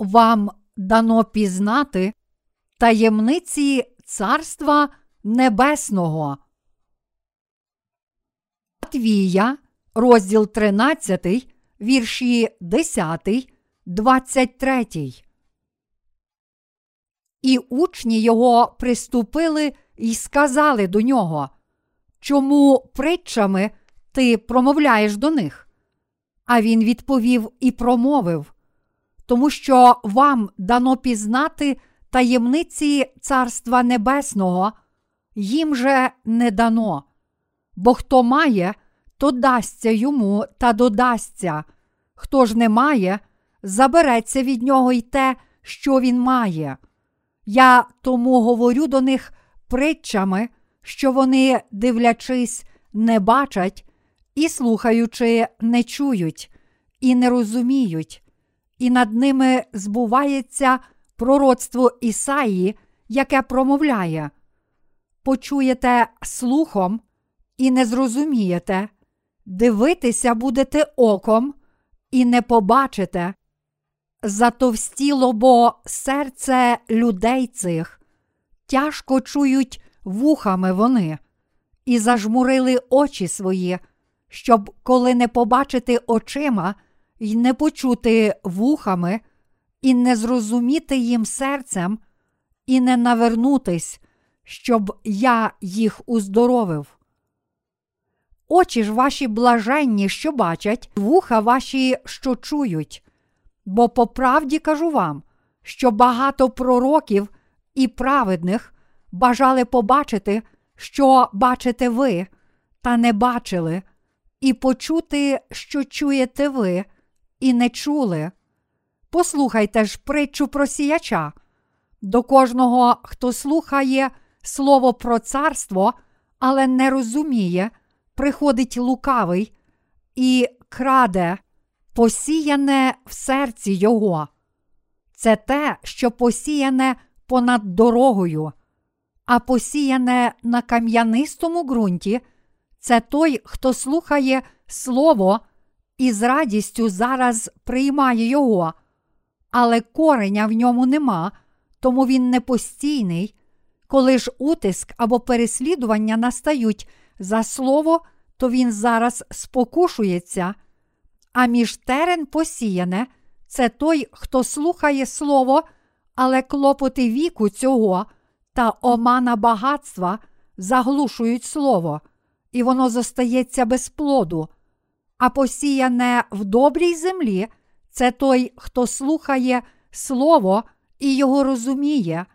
вам дано пізнати таємниці Царства Небесного. Матвія, розділ 13, вірші 10, 23. І учні його приступили і сказали до нього, чому притчами ти промовляєш до них? А він відповів і промовив, тому що вам дано пізнати таємниці Царства Небесного, їм же не дано. Бо хто має, то дасться йому та додасться, хто ж не має, забереться від нього й те, що він має. Я тому говорю до них притчами, що вони, дивлячись, не бачать, і слухаючи, не чують, і не розуміють, і над ними збувається пророцтво Ісаї, яке промовляє: Почуєте слухом і не зрозумієте, дивитися будете оком і не побачите. Затовстіло бо серце людей цих, тяжко чують вухами вони, і зажмурили очі свої, щоб коли не побачити очима й не почути вухами, і не зрозуміти їм серцем, і не навернутись, щоб я їх уздоровив. Очі ж ваші блаженні, що бачать, вуха ваші, що чують. Бо по правді кажу вам, що багато пророків і праведних бажали побачити, що бачите ви, та не бачили, і почути, що чуєте ви, і не чули. Послухайте ж притчу про сіяча. До кожного, хто слухає слово про царство, але не розуміє, приходить лукавий і краде посіяне в серці його. Це те, що посіяне понад дорогою, а посіяне на кам'янистому ґрунті це той, хто слухає Слово і з радістю зараз приймає його, але кореня в ньому нема, тому він не постійний. Коли ж утиск або переслідування настають за слово, то він зараз спокушується. А між терен посіяне це той, хто слухає слово, але клопоти віку цього та омана багатства заглушують слово, і воно зостається без плоду. А посіяне в добрій землі це той, хто слухає слово і його розуміє,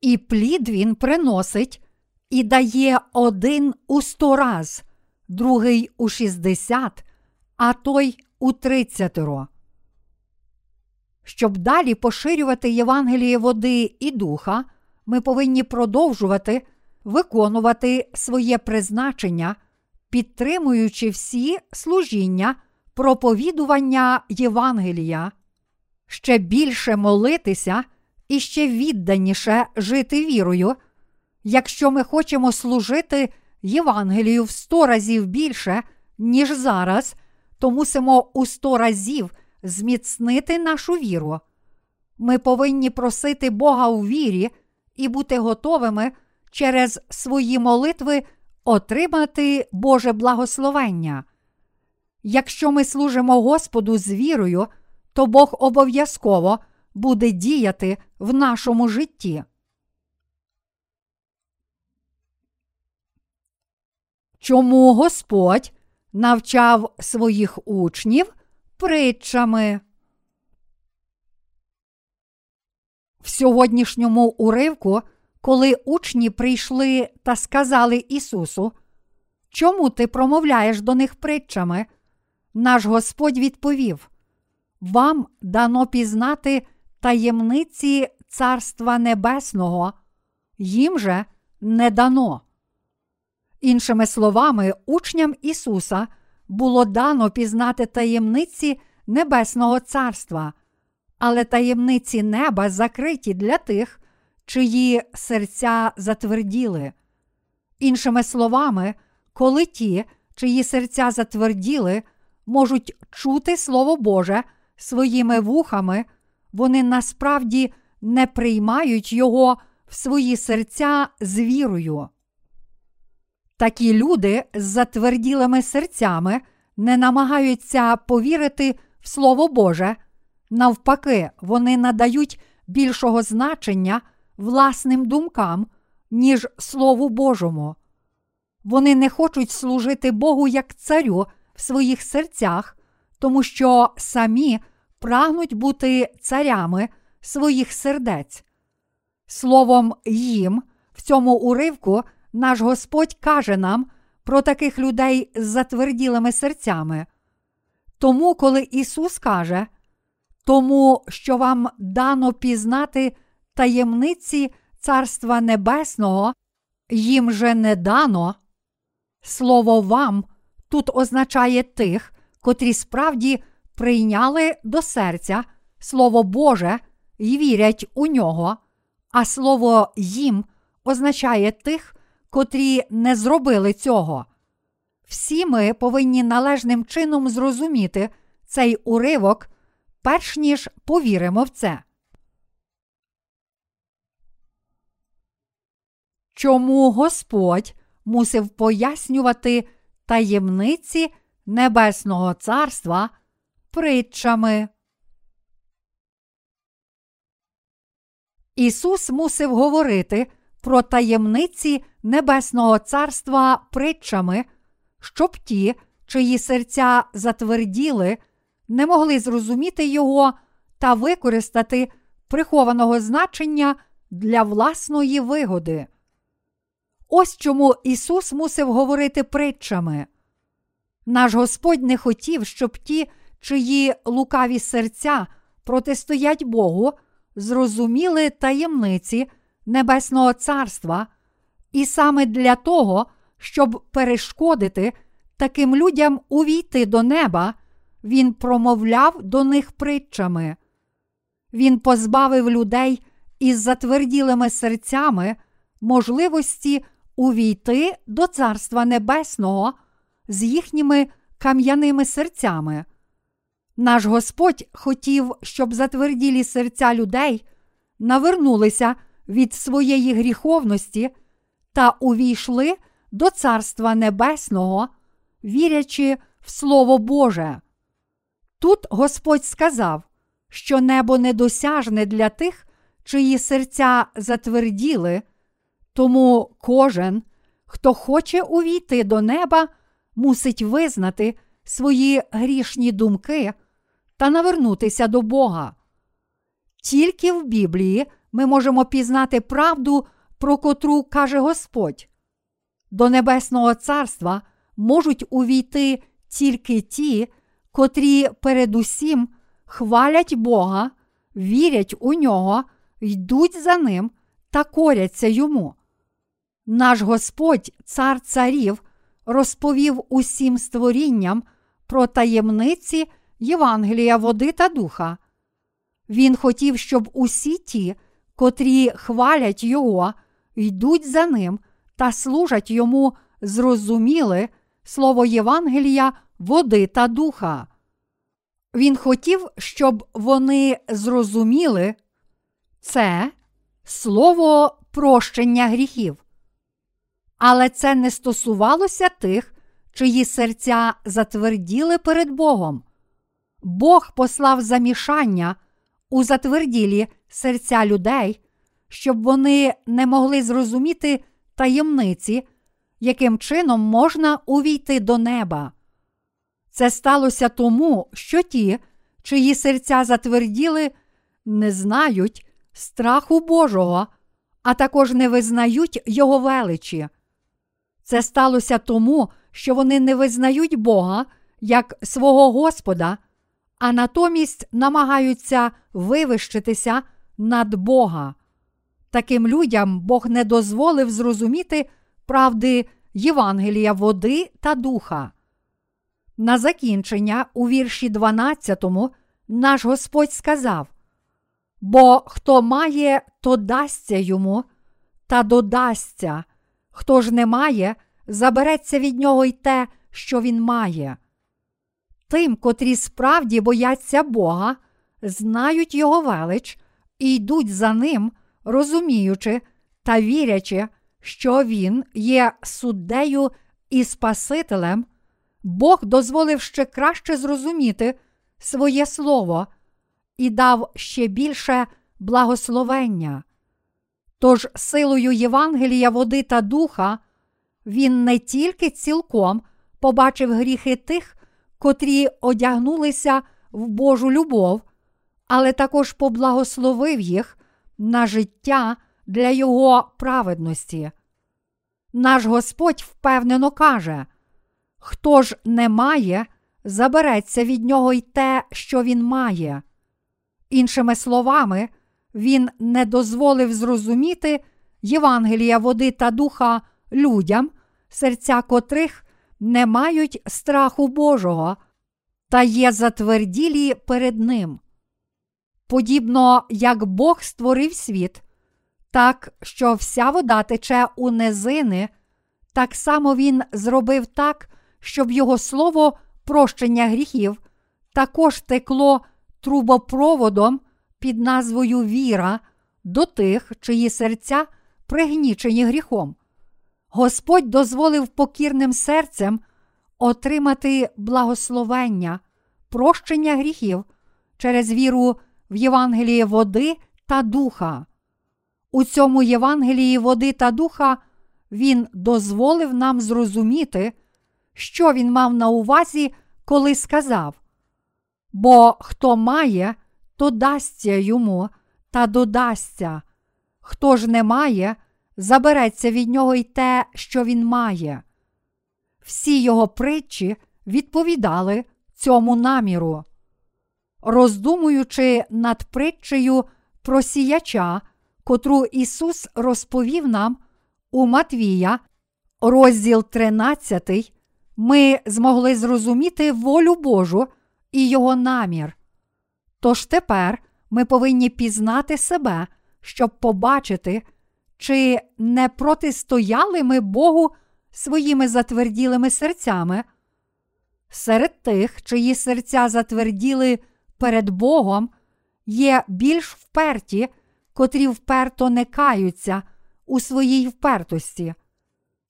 і плід він приносить і дає один у сто раз, другий у шістдесят, а той у тридцятеро. Щоб далі поширювати Євангеліє води і духа, ми повинні продовжувати виконувати своє призначення, підтримуючи всі служіння проповідування Євангелія, ще більше молитися і ще відданіше жити вірою. Якщо ми хочемо служити Євангелію в сто разів більше, ніж зараз, то мусимо у сто разів зміцнити нашу віру. Ми повинні просити Бога у вірі і бути готовими через свої молитви отримати Боже благословення. Якщо ми служимо Господу з вірою, то Бог обов'язково буде діяти в нашому житті. Чому Господь навчав своїх учнів притчами? В сьогоднішньому уривку, коли учні прийшли та сказали Ісусу, Чому ти промовляєш до них притчами? Наш Господь відповів: Вам дано пізнати таємниці Царства Небесного, їм же не дано. Іншими словами, учням Ісуса було дано пізнати таємниці Небесного Царства, але таємниці неба закриті для тих, чиї серця затверділи. Іншими словами, коли ті, чиї серця затверділи, можуть чути Слово Боже своїми вухами, вони насправді не приймають Його в свої серця з вірою. Такі люди з затверділими серцями не намагаються повірити в Слово Боже, навпаки, вони надають більшого значення власним думкам, ніж Слову Божому. Вони не хочуть служити Богу як царю в своїх серцях, тому що самі прагнуть бути царями своїх сердець. Словом, їм в цьому уривку наш Господь каже нам про таких людей з затверділими серцями. Тому, коли Ісус каже, тому що вам дано пізнати таємниці Царства Небесного, їм же не дано. Слово вам тут означає тих, котрі справді прийняли до серця Слово Боже і вірять у нього, а слово їм означає тих, котрі не зробили цього. Всі ми повинні належним чином зрозуміти цей уривок, перш ніж повіримо в це. Чому Господь мусив пояснювати таємниці Небесного Царства притчами? Ісус мусив говорити про таємниці Небесного Царства притчами, щоб ті, чиї серця затверділи, не могли зрозуміти Його та використати прихованого значення для власної вигоди. Ось чому Ісус мусив говорити притчами. Наш Господь не хотів, щоб ті, чиї лукаві серця протистоять Богу, зрозуміли таємниці Небесного Царства, і саме для того, щоб перешкодити таким людям увійти до неба, Він промовляв до них притчами. Він позбавив людей із затверділими серцями можливості увійти до Царства Небесного з їхніми кам'яними серцями. Наш Господь хотів, щоб затверділі серця людей навернулися від своєї гріховності та увійшли до Царства Небесного, вірячи в Слово Боже. Тут Господь сказав, що небо недосяжне для тих, чиї серця затверділи, тому кожен, хто хоче увійти до неба, мусить визнати свої грішні думки та навернутися до Бога. Тільки в Біблії ми можемо пізнати правду, про котру каже Господь. До Небесного Царства можуть увійти тільки ті, котрі передусім хвалять Бога, вірять у нього, йдуть за ним та коряться йому. Наш Господь, цар царів, розповів усім створінням про таємниці Євангелія води та духа. Він хотів, щоб усі ті, котрі хвалять Його, йдуть за ним та служать йому, зрозуміли слово Євангелія, води та духа. Він хотів, щоб вони зрозуміли це слово прощення гріхів. Але це не стосувалося тих, чиї серця затверділи перед Богом. Бог послав замішання у затверділі серця людей, щоб вони не могли зрозуміти таємниці, яким чином можна увійти до неба. Це сталося тому, що ті, чиї серця затверділи, не знають страху Божого, а також не визнають Його величі. Це сталося тому, що вони не визнають Бога як свого Господа, а натомість намагаються вивищитися над Бога. Таким людям Бог не дозволив зрозуміти правди Євангелія води та духа. На закінчення у вірші 12 наш Господь сказав: Бо хто має, то дасться йому, та додасться, хто ж не має, забереться від нього й те, що він має. Тим, котрі справді бояться Бога, знають Його велич і йдуть за ним, розуміючи та вірячи, що Він є суддею і Спасителем, Бог дозволив ще краще зрозуміти своє Слово і дав ще більше благословення. Тож силою Євангелія, води та духа він не тільки цілком побачив гріхи тих, котрі одягнулися в Божу любов, але також поблагословив їх на життя для Його праведності. Наш Господь впевнено каже: хто ж не має, забереться від нього й те, що він має. Іншими словами, він не дозволив зрозуміти Євангелія води та духа людям, серця котрих не мають страху Божого та є затверділі перед Ним. Подібно як Бог створив світ, так що вся вода тече у низини, так само Він зробив так, щоб Його слово прощення гріхів також текло трубопроводом під назвою Віра до тих, чиї серця пригнічені гріхом. Господь дозволив покірним серцем отримати благословення, прощення гріхів через віру в Євангеліє води та духа. У цьому Євангелії води та духа Він дозволив нам зрозуміти, що він мав на увазі, коли сказав: Бо хто має, то дасться йому та додасться, хто ж не має, забереться від нього й те, що він має. Всі його притчі відповідали цьому наміру. Роздумуючи над притчею про сіяча, котру Ісус розповів нам у Матвія, розділ 13, ми змогли зрозуміти волю Божу і Його намір. Тож тепер ми повинні пізнати себе, щоб побачити, чи не протистояли ми Богу своїми затверділими серцями. Серед тих, чиї серця затверділи перед Богом, є більш вперті, котрі вперто не каються у своїй впертості.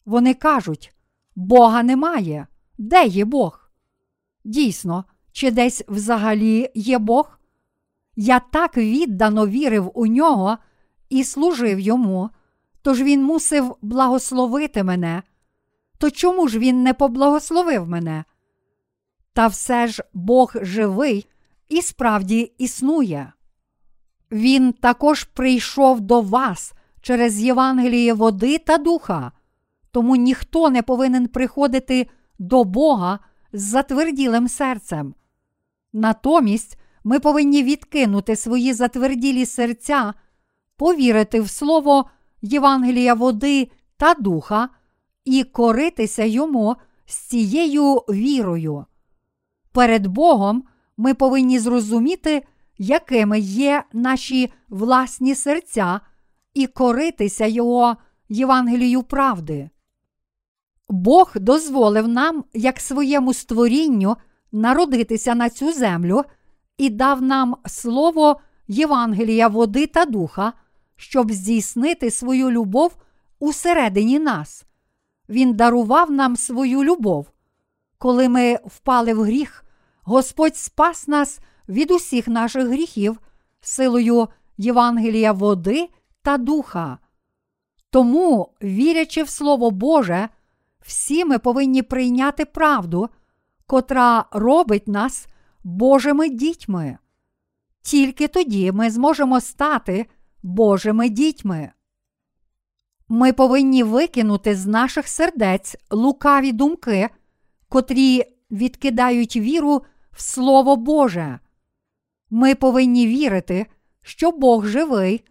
Вони кажуть, Бога немає. Де є Бог? Дійсно, чи десь взагалі є Бог? Я так віддано вірив у нього і служив йому, тож він мусив благословити мене. То чому ж він не поблагословив мене? Та все ж Бог живий і справді існує. Він також прийшов до вас через Євангеліє води та духа, тому ніхто не повинен приходити до Бога з затверділим серцем. Натомість ми повинні відкинути свої затверділі серця, повірити в Слово Євангелія води та духа і коритися йому з цією вірою. Перед Богом ми повинні зрозуміти, якими є наші власні серця, і коритися Його Євангелію правди. Бог дозволив нам, як своєму створінню, народитися на цю землю і дав нам слово Євангелія води та духа, щоб здійснити свою любов усередині нас. Він дарував нам свою любов. Коли ми впали в гріх, Господь спас нас від усіх наших гріхів силою Євангелія води та духа. Тому, вірячи в Слово Боже, всі ми повинні прийняти правду, котра робить нас Божими дітьми. Тільки тоді ми зможемо стати Божими дітьми. Ми повинні викинути з наших сердець лукаві думки, котрі відкидають віру в Слово Боже. Ми повинні вірити, що Бог живий,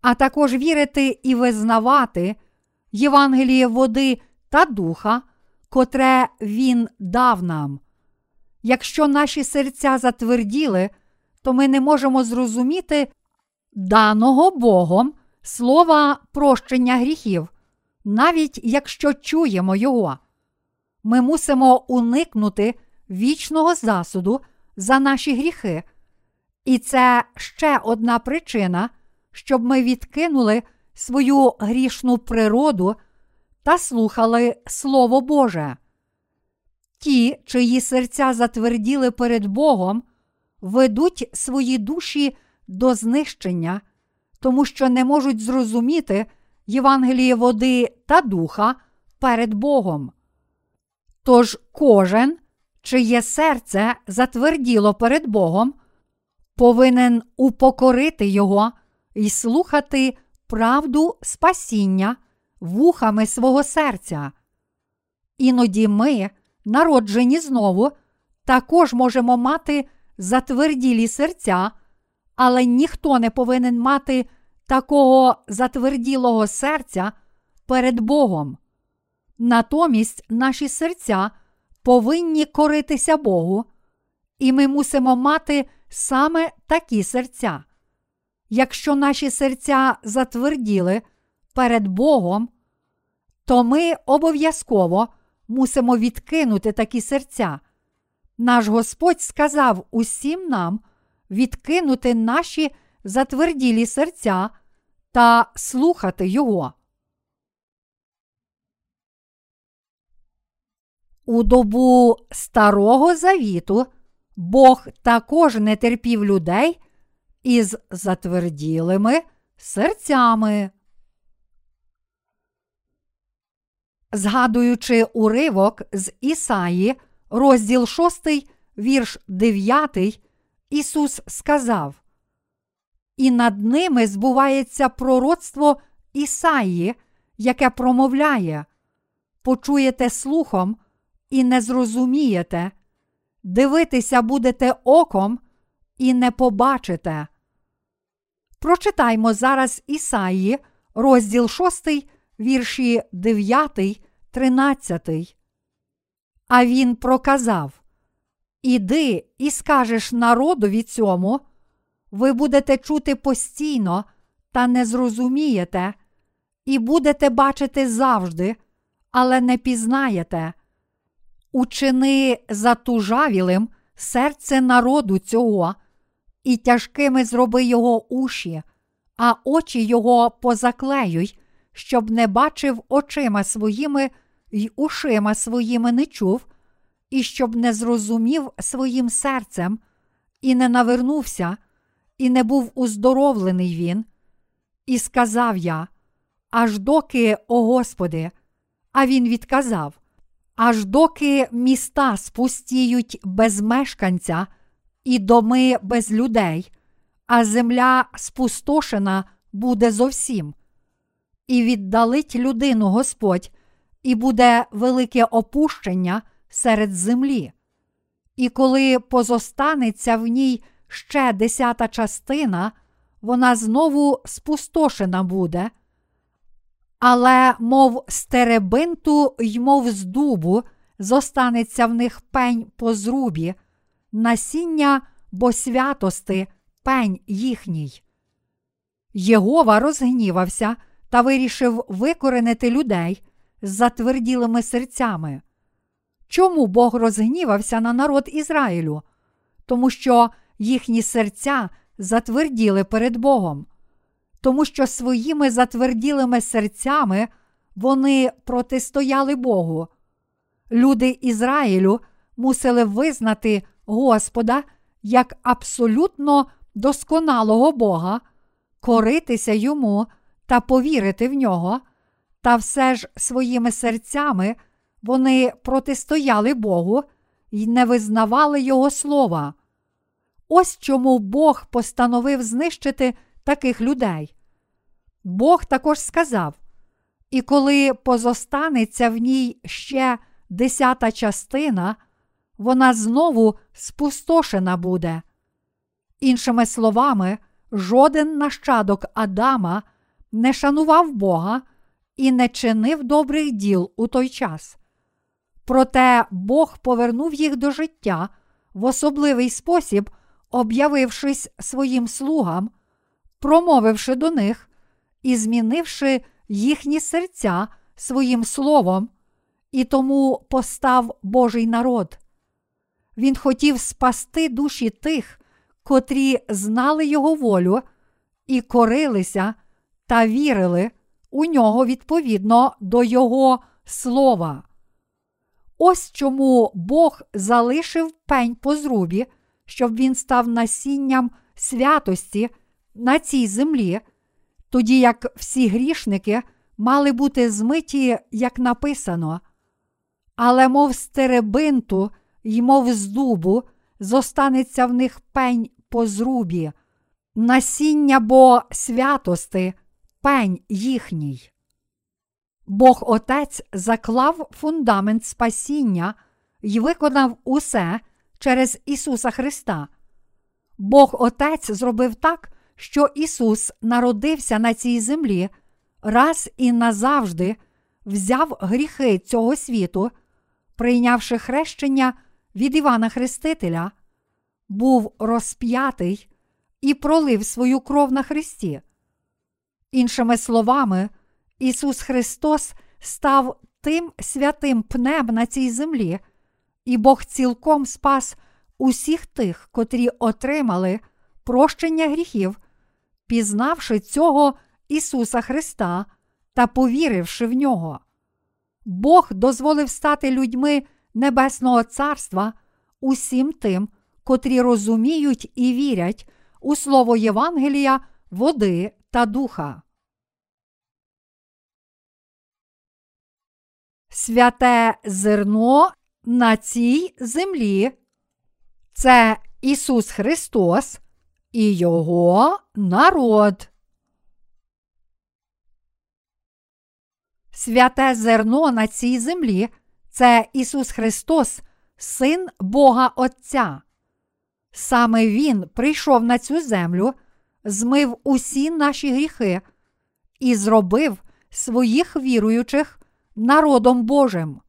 а також вірити і визнавати Євангеліє води та духа, котре Він дав нам. Якщо наші серця затверділи, то ми не можемо зрозуміти даного Богом слова прощення гріхів, навіть якщо чуємо Його. Ми мусимо уникнути вічного засуду за наші гріхи І це ще одна причина, щоб ми відкинули свою грішну природу та слухали Слово Боже. Ті, чиї серця затверділи перед Богом, ведуть свої душі до знищення, тому що не можуть зрозуміти Євангеліє води та духа перед Богом. Тож кожен, чиє серце затверділо перед Богом, повинен упокорити Його і слухати правду спасіння вухами свого серця. Іноді ми, народжені знову, також можемо мати затверділі серця, але ніхто не повинен мати такого затверділого серця перед Богом. Натомість наші серця повинні коритися Богу, і ми мусимо мати саме такі серця. Якщо наші серця затверділи перед Богом, то ми обов'язково мусимо відкинути такі серця. Наш Господь сказав усім нам відкинути наші затверділі серця та слухати Його. У добу Старого Завіту Бог також не терпів людей із затверділими серцями. Згадуючи уривок з Ісаї, розділ 6, вірш 9, Ісус сказав: І над ними збувається пророцтво Ісаї, яке промовляє: Почуєте слухом і не зрозумієте, дивитися будете оком і не побачите. Прочитаймо зараз Ісаї, розділ 6, вірші 9, 13. А він проказав: Іди і скажеш народові цьому, ви будете чути постійно та не зрозумієте, і будете бачити завжди, але не пізнаєте. Учини затужавілим серце народу цього, і тяжкими зроби його уші, а очі його позаклеюй, щоб не бачив очима своїми й ушима своїми не чув, і щоб не зрозумів своїм серцем, і не навернувся, і не був уздоровлений він. І сказав я, аж доки, о Господи, а він відказав, аж доки міста спустіють без мешканця і доми без людей, а земля спустошена буде зовсім. І віддалить людину Господь, і буде велике опущення серед землі. І коли позостанеться в ній ще десята частина, вона знову спустошена буде. Але, мов з теребинту й мов з дубу, зостанеться в них пень по зрубі, насіння бо святости пень їхній. Єгова розгнівався та вирішив викоренити людей з затверділими серцями. Чому Бог розгнівався на народ Ізраїлю? Тому що їхні серця затверділи перед Богом, тому що своїми затверділими серцями вони протистояли Богу. Люди Ізраїлю мусили визнати Господа як абсолютно досконалого Бога, коритися йому та повірити в нього, та все ж своїми серцями вони протистояли Богу і не визнавали Його слова. Ось чому Бог постановив знищити таких людей. Бог також сказав: і коли позостанеться в ній ще десята частина, вона знову спустошена буде. Іншими словами, жоден нащадок Адама не шанував Бога і не чинив добрих діл у той час. Проте Бог повернув їх до життя в особливий спосіб, об'явившись своїм слугам, промовивши до них і змінивши їхні серця своїм словом, і тому постав Божий народ. Він хотів спасти душі тих, котрі знали Його волю і корилися та вірили у нього відповідно до Його слова. Ось чому Бог залишив пень по зрубі, щоб він став насінням святості на цій землі, тоді як всі грішники мали бути змиті, як написано. Але, мов з теребинту й мов з дубу, зостанеться в них пень по зрубі, насіння бо святости, пень їхній. Бог Отець заклав фундамент спасіння і виконав усе через Ісуса Христа. Бог Отець зробив так, що Ісус народився на цій землі, раз і назавжди взяв гріхи цього світу, прийнявши хрещення від Івана Хрестителя, був розп'ятий і пролив свою кров на Христі. Іншими словами, Ісус Христос став тим святим пнем на цій землі, і Бог цілком спас усіх тих, котрі отримали прощення гріхів, пізнавши цього Ісуса Христа та повіривши в нього. Бог дозволив стати людьми Небесного Царства усім тим, котрі розуміють і вірять у слово Євангелія, води та духа. Святе зерно на цій землі це Ісус Христос і Його народ. Святе зерно на цій землі це Ісус Христос, Син Бога Отця. Саме Він прийшов на цю землю, змив усі наші гріхи і зробив своїх віруючих народом Божим.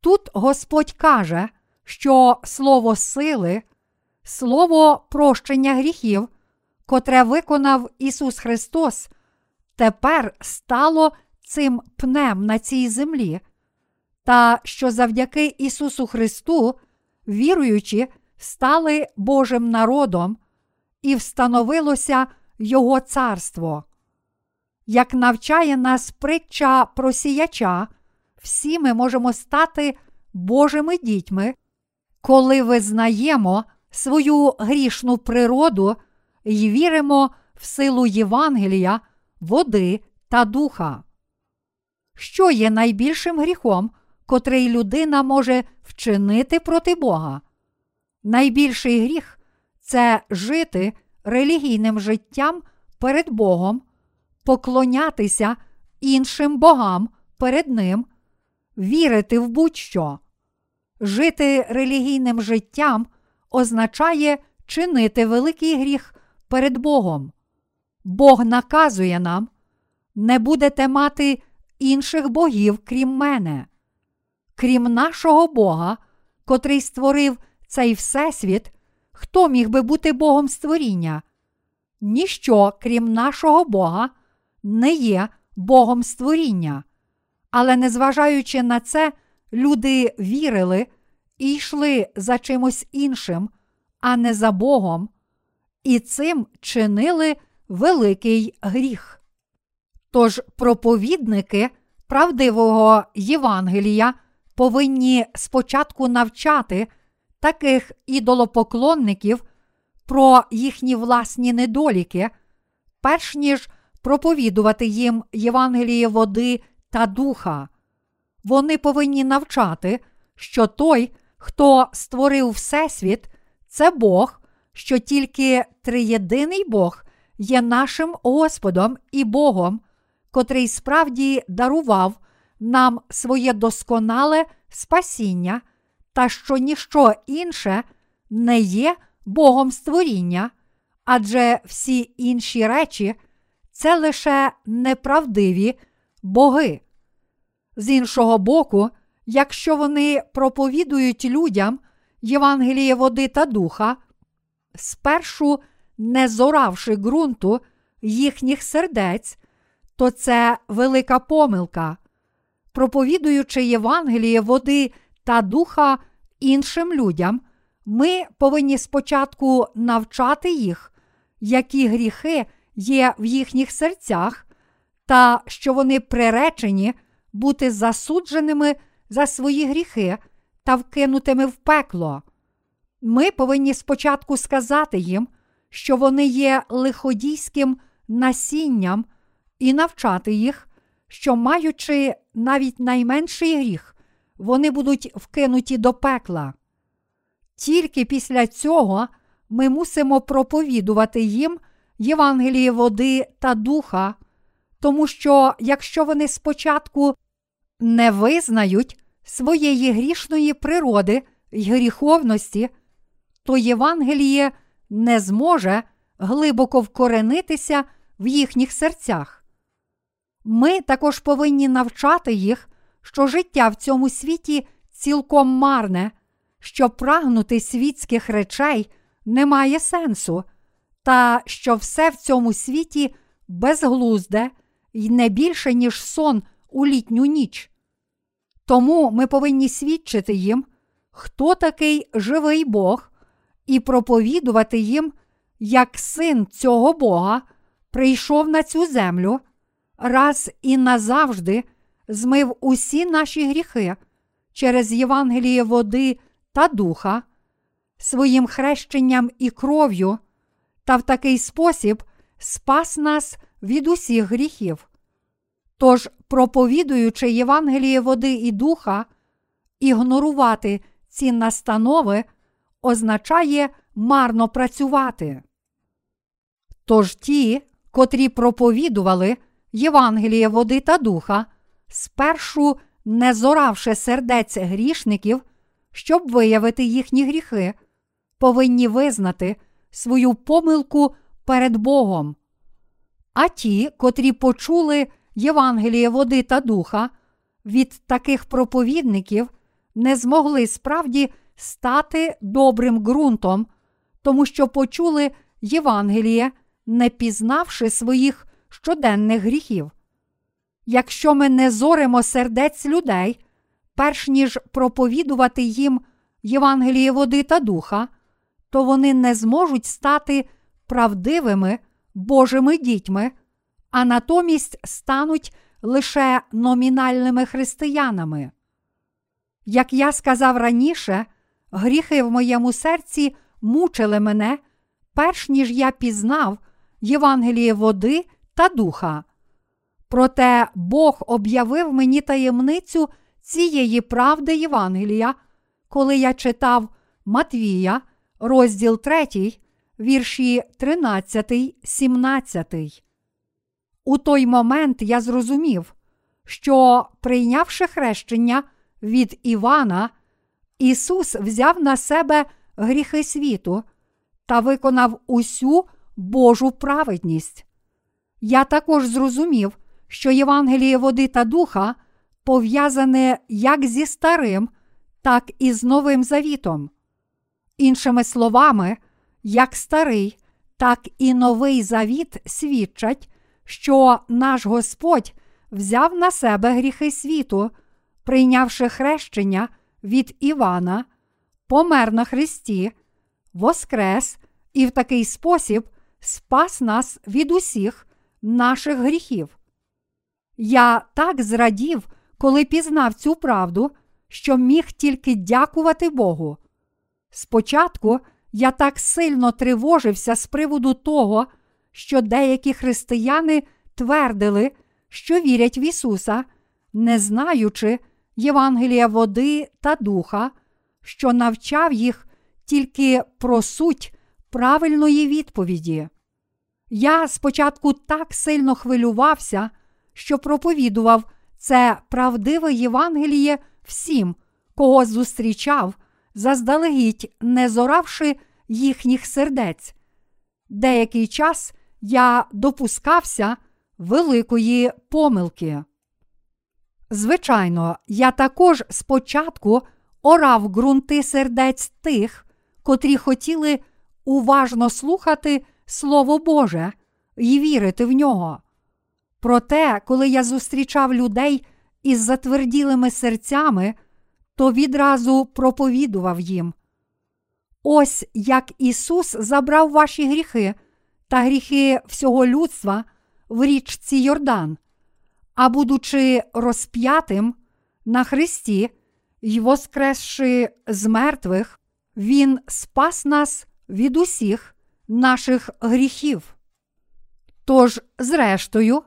Тут Господь каже, що слово сили, слово прощення гріхів, котре виконав Ісус Христос, тепер стало цим пнем на цій землі, та що завдяки Ісусу Христу, віруючи, стали Божим народом і встановилося Його царство. Як навчає нас притча про сіяча, всі ми можемо стати Божими дітьми, коли визнаємо свою грішну природу і віримо в силу Євангелія, води та духа. Що є найбільшим гріхом, котрий людина може вчинити проти Бога? Найбільший гріх це жити релігійним життям перед Богом, поклонятися іншим богам перед Ним, вірити в будь-що. Жити релігійним життям означає чинити великий гріх перед Богом. Бог наказує нам, не будете мати інших богів, крім мене. Крім нашого Бога, котрий створив цей Всесвіт, хто міг би бути Богом створіння? Ніщо, крім нашого Бога, не є Богом створіння. Але незважаючи на це, люди вірили і йшли за чимось іншим, а не за Богом, і цим чинили великий гріх. Тож проповідники правдивого Євангелія повинні спочатку навчати таких ідолопоклонників про їхні власні недоліки, перш ніж проповідувати їм Євангеліє води та духа. Вони повинні навчати, що той, хто створив Всесвіт, це Бог, що тільки триєдиний Бог є нашим Господом і Богом, котрий справді дарував нам своє досконале спасіння, та що ніщо інше не є Богом створіння, адже всі інші речі це лише неправдиві боги. З іншого боку, якщо вони проповідують людям Євангеліє води та духа, спершу не зоравши ґрунту їхніх сердець, то це велика помилка. Проповідуючи Євангеліє води та духа іншим людям, ми повинні спочатку навчати їх, які гріхи є в їхніх серцях, та що вони приречені бути засудженими за свої гріхи та вкинутими в пекло. Ми повинні спочатку сказати їм, що вони є лиходійським насінням, і навчати їх, що, маючи навіть найменший гріх, вони будуть вкинуті до пекла. Тільки після цього ми мусимо проповідувати їм Євангеліє води та духа, тому що якщо вони спочатку не визнають своєї грішної природи й гріховності, то Євангеліє не зможе глибоко вкоренитися в їхніх серцях. Ми також повинні навчати їх, що життя в цьому світі цілком марне, що прагнути світських речей не має сенсу, та що все в цьому світі безглузде й не більше, ніж сон у літню ніч. Тому ми повинні свідчити їм, хто такий живий Бог, і проповідувати їм, як син цього Бога прийшов на цю землю, раз і назавжди змив усі наші гріхи через Євангеліє води та духа, своїм хрещенням і кров'ю, та в такий спосіб спас нас від усіх гріхів. Тож, проповідуючи Євангеліє води і духа, ігнорувати ці настанови означає марно працювати. Тож ті, котрі проповідували Євангеліє води та духа, спершу не зоравши сердець грішників, щоб виявити їхні гріхи, повинні визнати свою помилку перед Богом. А ті, котрі почули Євангеліє води та духа, від таких проповідників не змогли справді стати добрим ґрунтом, тому що почули Євангеліє, не пізнавши своїх щоденних гріхів. Якщо ми не зоримо сердець людей, перш ніж проповідувати їм Євангеліє води та духа, то вони не зможуть стати правдивими Божими дітьми, а натомість стануть лише номінальними християнами. Як я сказав раніше, гріхи в моєму серці мучили мене, перш ніж я пізнав Євангеліє води та духа. Проте Бог об'явив мені таємницю цієї правди Євангелія, коли я читав Матвія, розділ 3, вірші 13, 17. У той момент я зрозумів, що, прийнявши хрещення від Івана, Ісус взяв на себе гріхи світу та виконав усю Божу праведність. Я також зрозумів, що Євангеліє води та духа пов'язане як зі старим, так і з Новим Завітом. Іншими словами, як старий, так і новий завіт свідчать, що наш Господь взяв на себе гріхи світу, прийнявши хрещення від Івана, помер на Христі, воскрес і в такий спосіб спас нас від усіх наших гріхів. Я так зрадів, коли пізнав цю правду, що міг тільки дякувати Богу. Спочатку я так сильно тривожився з приводу того, що деякі християни твердили, що вірять в Ісуса, не знаючи Євангелія води та духа, що навчав їх тільки про суть правильної відповіді. Я спочатку так сильно хвилювався, що проповідував це правдиве Євангеліє всім, кого зустрічав, заздалегідь не зоравши їхніх сердець. Деякий час я допускався великої помилки. Звичайно, я також спочатку орав ґрунти сердець тих, котрі хотіли уважно слухати Слово Боже і вірити в нього. Проте, коли я зустрічав людей із затверділими серцями, то відразу проповідував їм. Ось як Ісус забрав ваші гріхи та гріхи всього людства в річці Йордан, а будучи розп'ятим на Христі й воскресши з мертвих, Він спас нас від усіх наших гріхів. Тож, зрештою,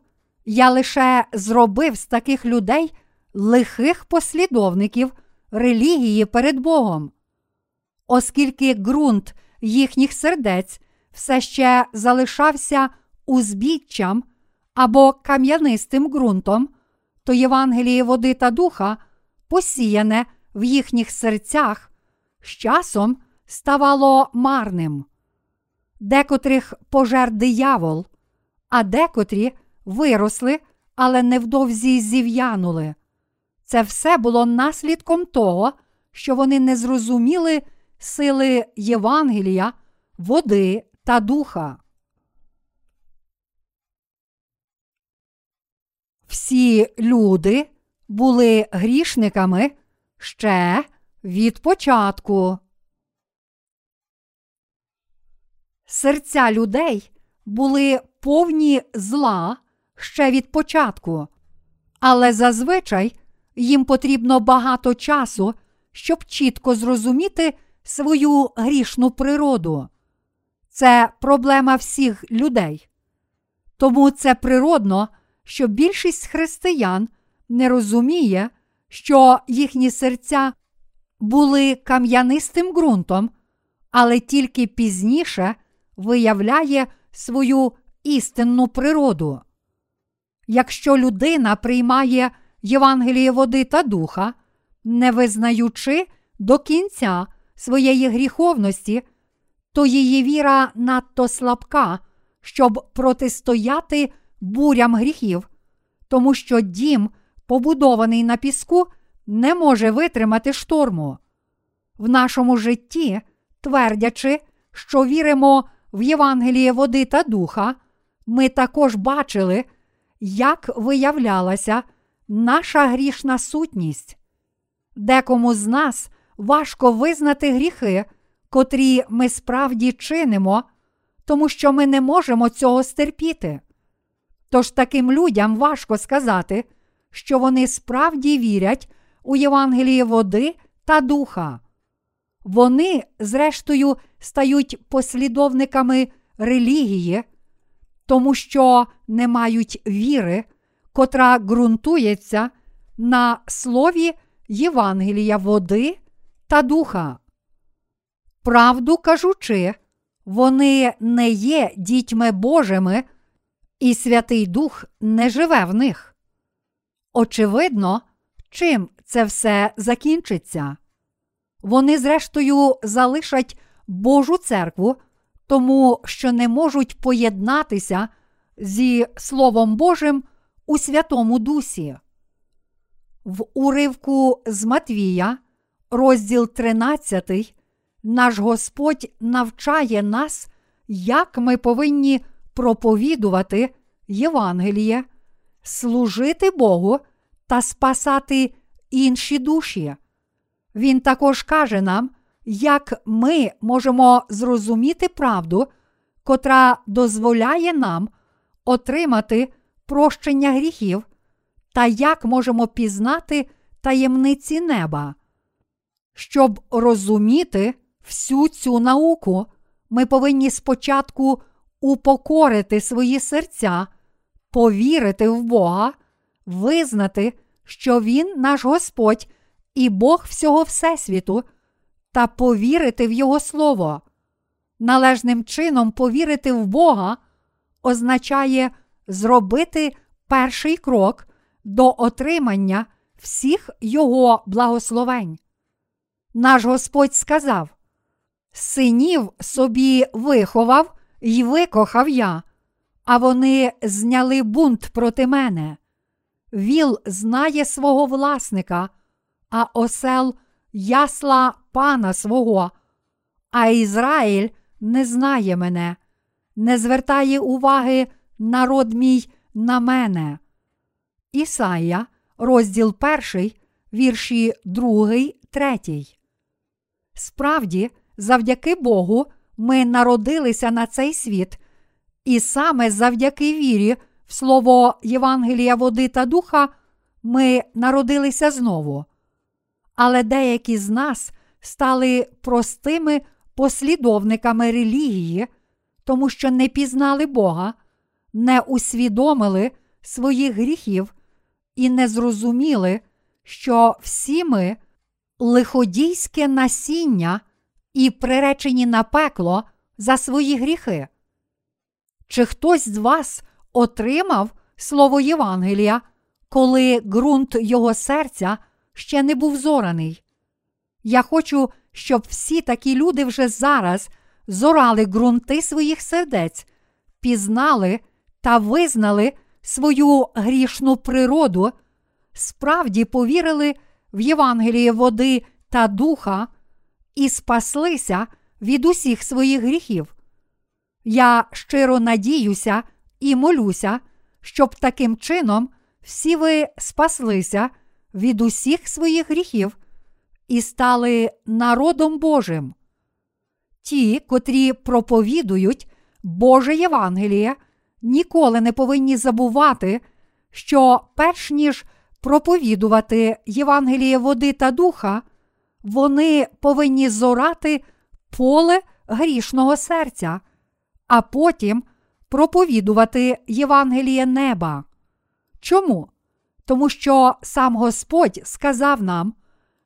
я лише зробив з таких людей лихих послідовників релігії перед Богом, оскільки ґрунт їхніх сердець все ще залишався узбіччям або кам'янистим ґрунтом, то Євангеліє води та духа, посіяне в їхніх серцях, з часом ставало марним. Декотрих пожер диявол, а декотрі виросли, але невдовзі зів'янули. Це все було наслідком того, що вони не зрозуміли сили Євангелія, води та духа. Всі люди були грішниками ще від початку. Серця людей були повні зла ще від початку, але зазвичай їм потрібно багато часу, щоб чітко зрозуміти свою грішну природу. Це проблема всіх людей. Тому це природно, що більшість християн не розуміє, що їхні серця були кам'янистим ґрунтом, але тільки пізніше виявляє свою істинну природу. Якщо людина приймає Євангеліє води та духа, не визнаючи до кінця своєї гріховності, то її віра надто слабка, щоб протистояти бурям гріхів, тому що дім, побудований на піску, не може витримати шторму. В нашому житті, твердячи, що віримо в Євангеліє води та духа, ми також бачили, як виявлялася наша грішна сутність. Декому з нас важко визнати гріхи, котрі ми справді чинимо, тому що ми не можемо цього стерпіти. Тож таким людям важко сказати, що вони справді вірять у Євангеліє води та духа. Вони, зрештою, стають послідовниками релігії, тому що не мають віри, котра ґрунтується на слові Євангелія води та духа. Правду кажучи, вони не є дітьми Божими, і Святий Дух не живе в них. Очевидно, чим це все закінчиться. Вони, зрештою, залишать Божу церкву, тому що не можуть поєднатися зі Словом Божим у Святому Дусі. В уривку з Матвія, розділ 13, наш Господь навчає нас, як ми повинні проповідувати Євангеліє, служити Богу та спасати інші душі. Він також каже нам, як ми можемо зрозуміти правду, котра дозволяє нам отримати прощення гріхів, та як можемо пізнати таємниці неба. Щоб розуміти всю цю науку, ми повинні спочатку упокорити свої серця, повірити в Бога, визнати, що Він наш Господь і Бог всього Всесвіту, та повірити в Його Слово. Належним чином повірити в Бога означає зробити перший крок до отримання всіх Його благословень. Наш Господь сказав: Синів собі виховав і викохав я, а вони зняли бунт проти мене. Віл знає свого власника, а осел ясла пана свого, а Ізраїль не знає мене, не звертає уваги народ мій на мене. Ісая, розділ 1, вірші 2, 3. Справді, завдяки Богу ми народилися на цей світ, і саме завдяки вірі в слово Євангелія води та духа ми народилися знову. Але деякі з нас стали простими послідовниками релігії, тому що не пізнали Бога, не усвідомили своїх гріхів і не зрозуміли, що всі ми лиходійське насіння і приречені на пекло за свої гріхи. Чи хтось з вас отримав слово Євангелія, коли ґрунт його серця ще не був зораний? Я хочу, щоб всі такі люди вже зараз зорали ґрунти своїх сердець, пізнали та визнали свою грішну природу, справді повірили в Євангеліє води та духа і спаслися від усіх своїх гріхів. Я щиро надіюся і молюся, щоб таким чином всі ви спаслися від усіх своїх гріхів і стали народом Божим. Ті, котрі проповідують Боже Євангеліє, ніколи не повинні забувати, що перш ніж проповідувати Євангеліє води та духа, вони повинні зорати поле грішного серця, а потім проповідувати Євангеліє неба. Чому? Тому що сам Господь сказав нам,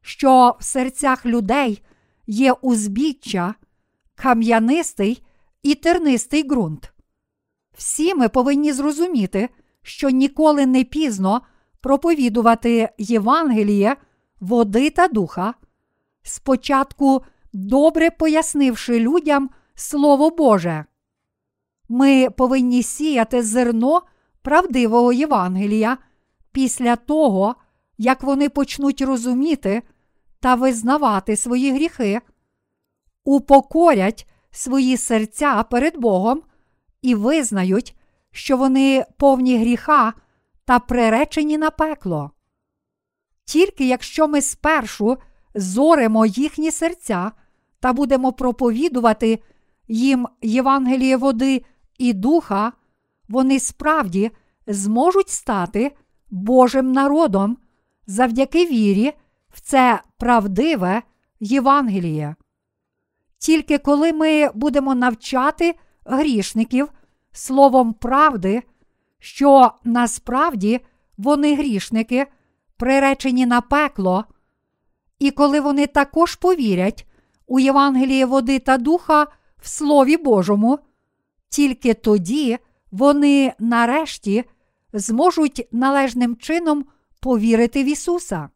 що в серцях людей є узбіччя, кам'янистий і тернистий ґрунт. Всі ми повинні зрозуміти, що ніколи не пізно проповідувати Євангеліє, води та духа, спочатку добре пояснивши людям Слово Боже. Ми повинні сіяти зерно правдивого Євангелія після того, як вони почнуть розуміти та визнавати свої гріхи, упокорять свої серця перед Богом і визнають, що вони повні гріха та приречені на пекло. Тільки якщо ми спершу зоримо їхні серця та будемо проповідувати їм Євангеліє води і духа, вони справді зможуть стати Божим народом завдяки вірі в це правдиве Євангеліє. Тільки коли ми будемо навчати грішників словом правди, що насправді вони грішники, приречені на пекло, і коли вони також повірять у Євангеліє води та духа в Слові Божому, тільки тоді вони нарешті зможуть належним чином повірити в Ісуса.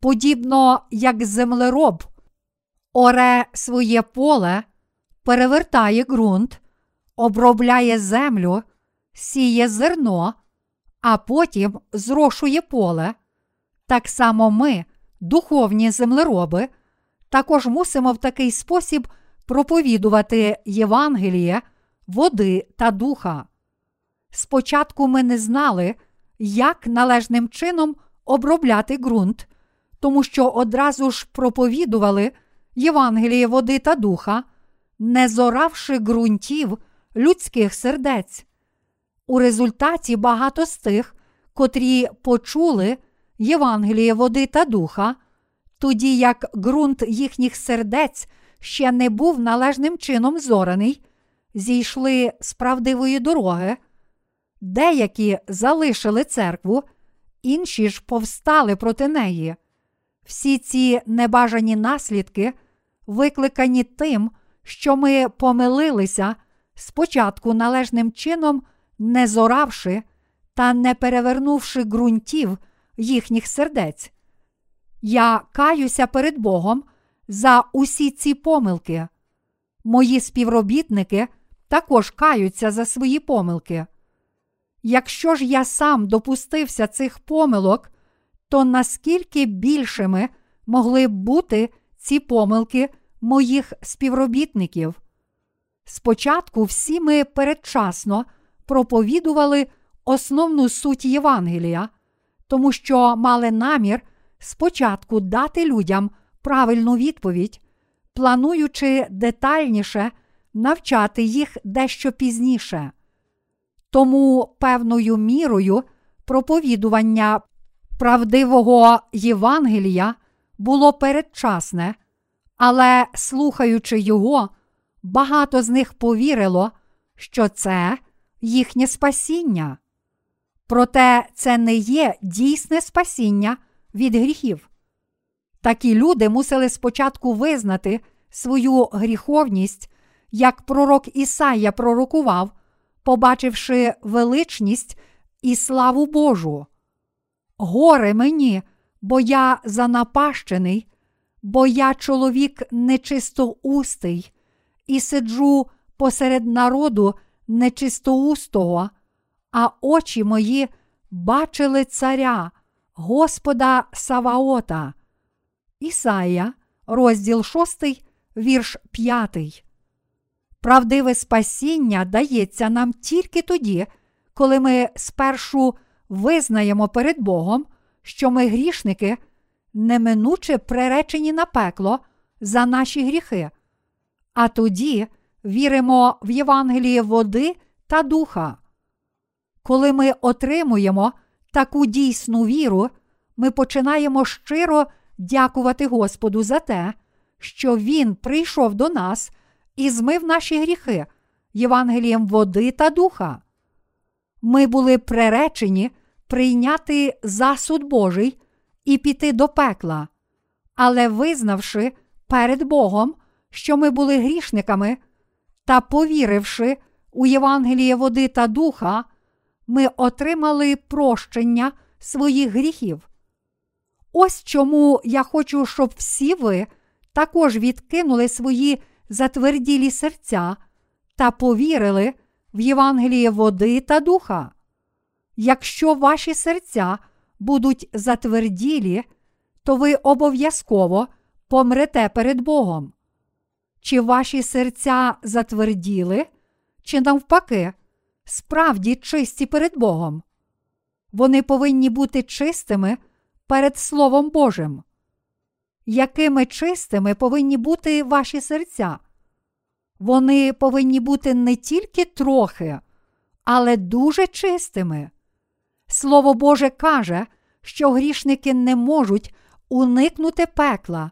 Подібно як землероб оре своє поле, перевертає ґрунт, обробляє землю, сіє зерно, а потім зрошує поле. Так само ми, духовні землероби, також мусимо в такий спосіб проповідувати Євангеліє, води та духа. Спочатку ми не знали, як належним чином обробляти ґрунт, тому що одразу ж проповідували Євангеліє води та духа, не зоравши ґрунтів людських сердець. У результаті багато з тих, котрі почули Євангеліє води та духа, тоді як ґрунт їхніх сердець ще не був належним чином зораний, зійшли з правдивої дороги, деякі залишили церкву, інші ж повстали проти неї. Всі ці небажані наслідки викликані тим, що ми помилилися спочатку належним чином, не зоравши та не перевернувши ґрунтів їхніх сердець. Я каюся перед Богом за усі ці помилки. Мої співробітники також каються за свої помилки. Якщо ж я сам допустився цих помилок, то наскільки більшими могли б бути ці помилки моїх співробітників? Спочатку всі ми передчасно проповідували основну суть Євангелія, тому що мали намір спочатку дати людям правильну відповідь, плануючи детальніше навчати їх дещо пізніше. Тому певною мірою проповідування правдивого Євангелія було передчасне, але, слухаючи його, багато з них повірило, що це їхнє спасіння. Проте це не є дійсне спасіння від гріхів. Такі люди мусили спочатку визнати свою гріховність, як пророк Ісая пророкував, побачивши величність і славу Божу. Горе мені, бо я занапащений, бо я чоловік нечистоустий, і сиджу посеред народу нечистоустого, а очі мої бачили царя, Господа Саваота. Ісая, розділ 6, вірш 5. Правдиве спасіння дається нам тільки тоді, коли ми спершу визнаємо перед Богом, що ми грішники, неминуче приречені на пекло за наші гріхи, а тоді віримо в Євангеліє води та духа. Коли ми отримуємо таку дійсну віру, ми починаємо щиро дякувати Господу за те, що Він прийшов до нас і змив наші гріхи Євангелієм води та духа. Ми були приречені прийняти засуд Божий і піти до пекла, але визнавши перед Богом, що ми були грішниками, та повіривши у Євангеліє води та духа, ми отримали прощення своїх гріхів. Ось чому я хочу, щоб всі ви також відкинули свої затверділі серця та повірили в Євангеліє води та духа. Якщо ваші серця будуть затверділі, то ви обов'язково помрете перед Богом. Чи ваші серця затверділи, чи навпаки, справді чисті перед Богом? Вони повинні бути чистими перед Словом Божим. Якими чистими повинні бути ваші серця? Вони повинні бути не тільки трохи, але дуже чистими. Слово Боже каже, що грішники не можуть уникнути пекла,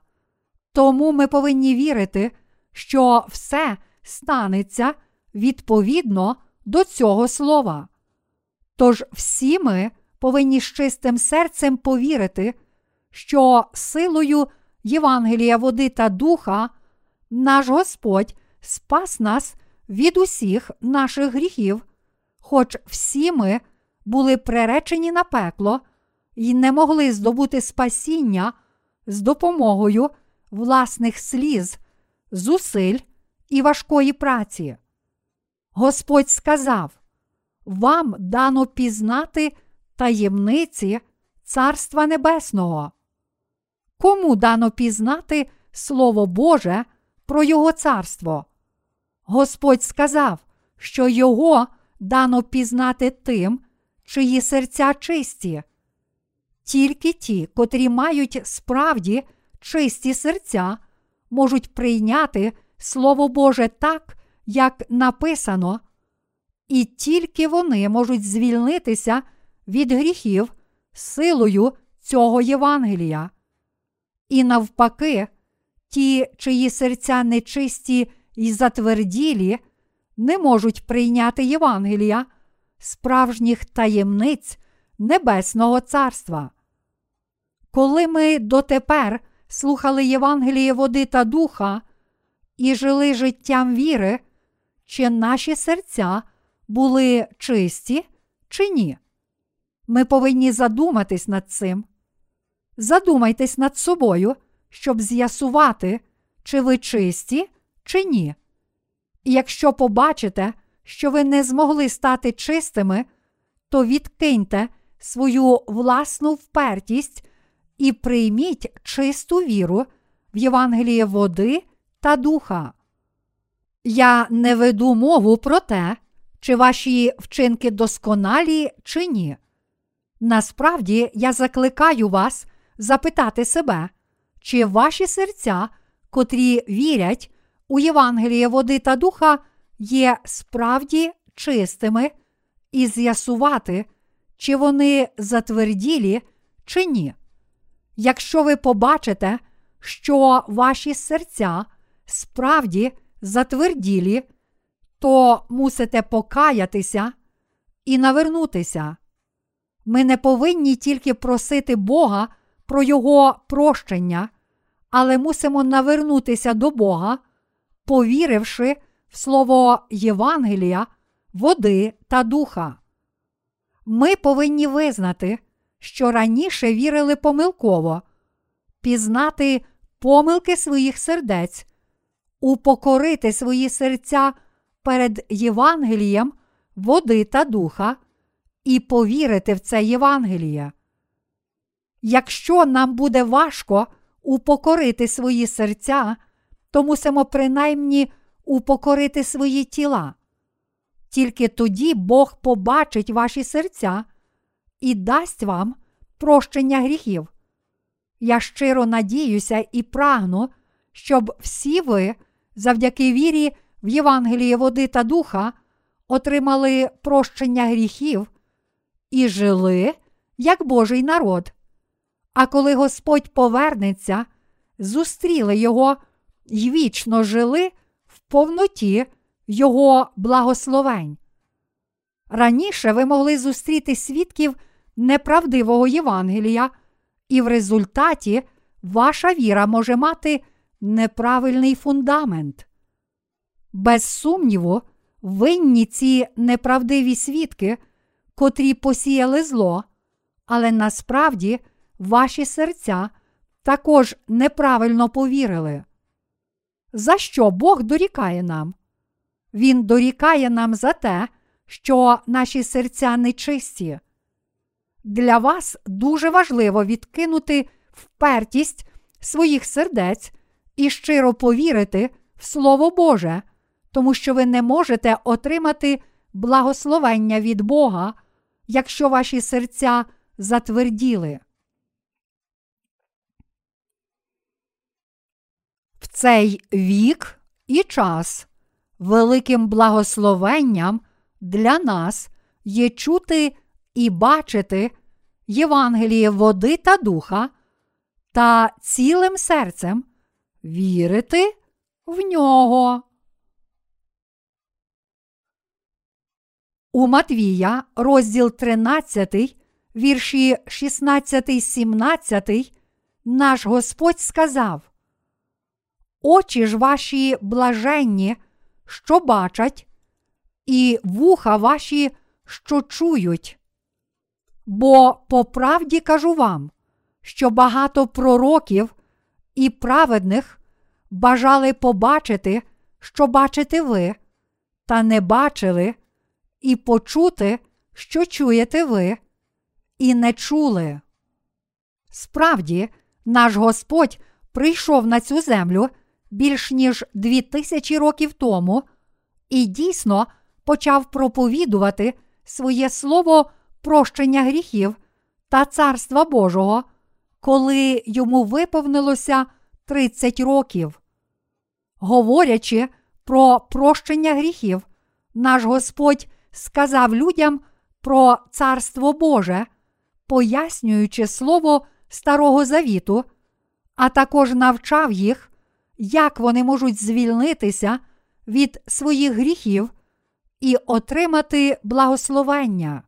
тому ми повинні вірити, що все станеться відповідно до цього слова. Тож всі ми повинні з чистим серцем повірити, що силою Євангелія води та духа наш Господь спас нас від усіх наших гріхів, хоч всі ми були приречені на пекло і не могли здобути спасіння з допомогою власних сліз, зусиль і важкої праці. Господь сказав: Вам дано пізнати таємниці Царства Небесного. Кому дано пізнати Слово Боже про Його царство? Господь сказав, що Його дано пізнати тим, чиї серця чисті. Тільки ті, котрі мають справді чисті серця, можуть прийняти Слово Боже так, як написано, і тільки вони можуть звільнитися від гріхів силою цього Євангелія. І навпаки, ті, чиї серця нечисті і затверділі, не можуть прийняти Євангелія, справжніх таємниць Небесного Царства. Коли ми дотепер слухали Євангеліє води та духа і жили життям віри, чи наші серця були чисті, чи ні? Ми повинні задуматись над цим. Задумайтесь над собою, щоб з'ясувати, чи ви чисті, чи ні. І якщо побачите, що ви не змогли стати чистими, то відкиньте свою власну впертість і прийміть чисту віру в Євангеліє води та духа. Я не веду мову про те, чи ваші вчинки досконалі, чи ні. Насправді я закликаю вас запитати себе, чи ваші серця котрі вірять у Євангеліє води та духа, є справді чистими і з'ясувати, чи вони затверділі, чи ні. Якщо ви побачите, що ваші серця справді затверділі, то мусите покаятися і навернутися. Ми не повинні тільки просити Бога про Його прощення, але мусимо навернутися до Бога, повіривши в слово Євангелія, води та духа. Ми повинні визнати, що раніше вірили помилково, пізнати помилки своїх сердець, упокорити свої серця перед Євангелієм, води та духа і повірити в це Євангеліє. Якщо нам буде важко упокорити свої серця, то мусимо принаймні упокорити свої тіла. Тільки тоді Бог побачить ваші серця і дасть вам прощення гріхів. Я щиро надіюся і прагну, щоб всі ви, завдяки вірі в Євангеліє води та духа, отримали прощення гріхів і жили як Божий народ. А коли Господь повернеться, зустріли його й вічно жили в повноті Його благословень. Раніше ви могли зустріти свідків неправдивого Євангелія, і в результаті ваша віра може мати неправильний фундамент. Без сумніву, винні ці неправдиві свідки, котрі посіяли зло, але насправді ваші серця також неправильно повірили. За що Бог дорікає нам? Він дорікає нам за те, що наші серця нечисті. Для вас дуже важливо відкинути впертість своїх сердець і щиро повірити в Слово Боже, тому що ви не можете отримати благословення від Бога, якщо ваші серця затверділи. В цей вік і час великим благословенням для нас є чути і бачити Євангеліє води та духа та цілим серцем вірити в нього. У Матвія, розділ 13, вірші 16, 17, наш Господь сказав: Очі ж ваші блаженні, що бачать, і вуха ваші, що чують. Бо по правді кажу вам, що багато пророків і праведних бажали побачити, що бачите ви, та не бачили, і почути, що чуєте ви, і не чули. Справді, наш Господь прийшов на цю землю більш ніж дві тисячі років тому і дійсно почав проповідувати своє слово прощення гріхів та Царства Божого, коли йому виповнилося 30 років. Говорячи про прощення гріхів, наш Господь сказав людям про Царство Боже, пояснюючи слово Старого Завіту, а також навчав їх, як вони можуть звільнитися від своїх гріхів і отримати благословення.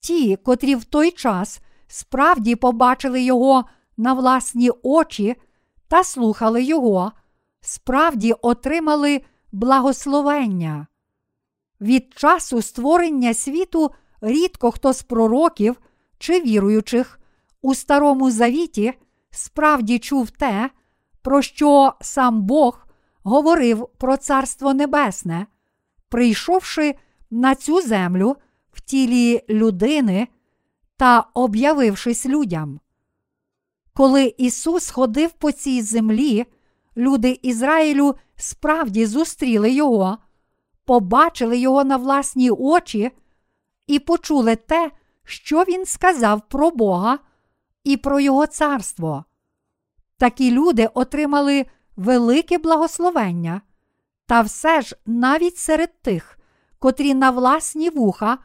Ті, котрі в той час справді побачили його на власні очі та слухали його, справді отримали благословення. Від часу створення світу рідко хто з пророків чи віруючих у Старому Завіті справді чув те, про що сам Бог говорив про Царство Небесне, прийшовши на цю землю в тілі людини та об'явившись людям. Коли Ісус ходив по цій землі, люди Ізраїлю справді зустріли Його, побачили Його на власні очі і почули те, що Він сказав про Бога і про Його царство. Такі люди отримали велике благословення, та все ж навіть серед тих, котрі на власні вуха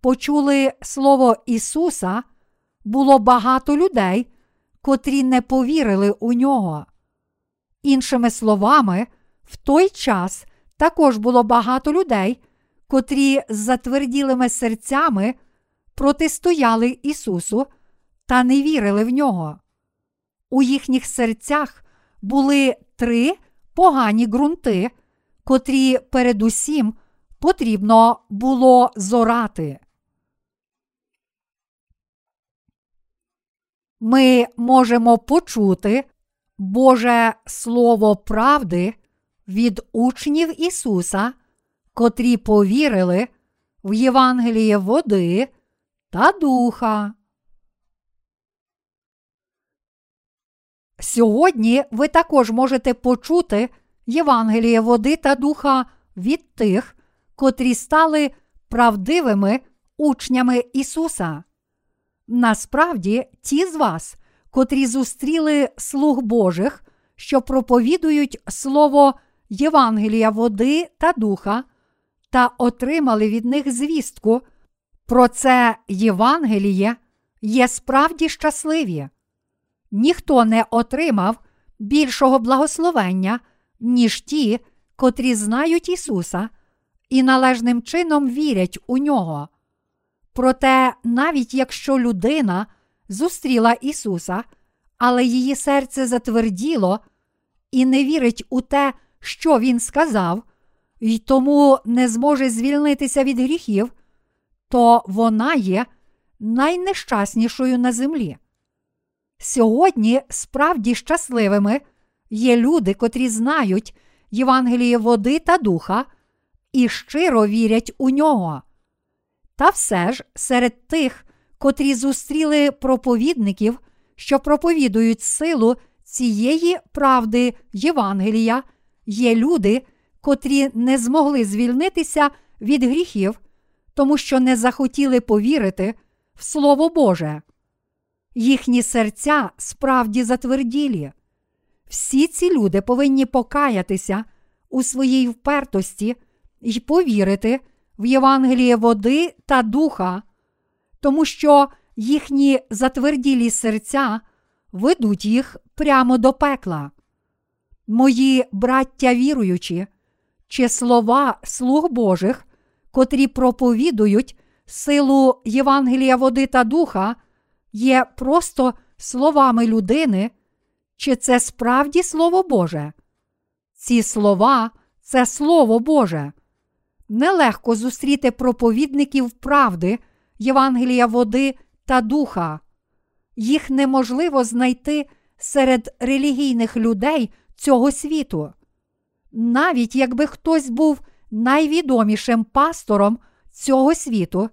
почули Слово Ісуса, було багато людей, котрі не повірили у нього. Іншими словами, в той час також було багато людей, котрі з затверділими серцями протистояли Ісусу та не вірили в нього. У їхніх серцях були три погані ґрунти, котрі передусім потрібно було зорати. Ми можемо почути Боже Слово правди від учнів Ісуса, котрі повірили в Євангеліє води та духа. Сьогодні ви також можете почути Євангеліє води та духа від тих, котрі стали правдивими учнями Ісуса. Насправді, ті з вас, котрі зустріли слуг Божих, що проповідують Слово Євангелія води та духа, та отримали від них звістку, про це Євангеліє є справді щасливі. Ніхто не отримав більшого благословення, ніж ті, котрі знають Ісуса і належним чином вірять у нього. Проте, навіть якщо людина зустріла Ісуса, але її серце затверділо і не вірить у те, що Він сказав, і тому не зможе звільнитися від гріхів, то вона є найнещаснішою на землі. Сьогодні справді щасливими є люди, котрі знають Євангеліє води та духа і щиро вірять у нього. Та все ж серед тих, котрі зустріли проповідників, що проповідують силу цієї правди Євангелія, є люди, котрі не змогли звільнитися від гріхів, тому що не захотіли повірити в Слово Боже. Їхні серця справді затверділі. Всі ці люди повинні покаятися у своїй впертості і повірити в Євангеліє води та духа, тому що їхні затверділі серця ведуть їх прямо до пекла. Мої браття віруючі, чи слова слуг Божих, котрі проповідують силу Євангелія води та духа, є просто словами людини, чи це справді Слово Боже? Ці слова це Слово Боже. Нелегко зустріти проповідників правди, Євангелія води та духа. Їх неможливо знайти серед релігійних людей цього світу. Навіть якби хтось був найвідомішим пастором цього світу,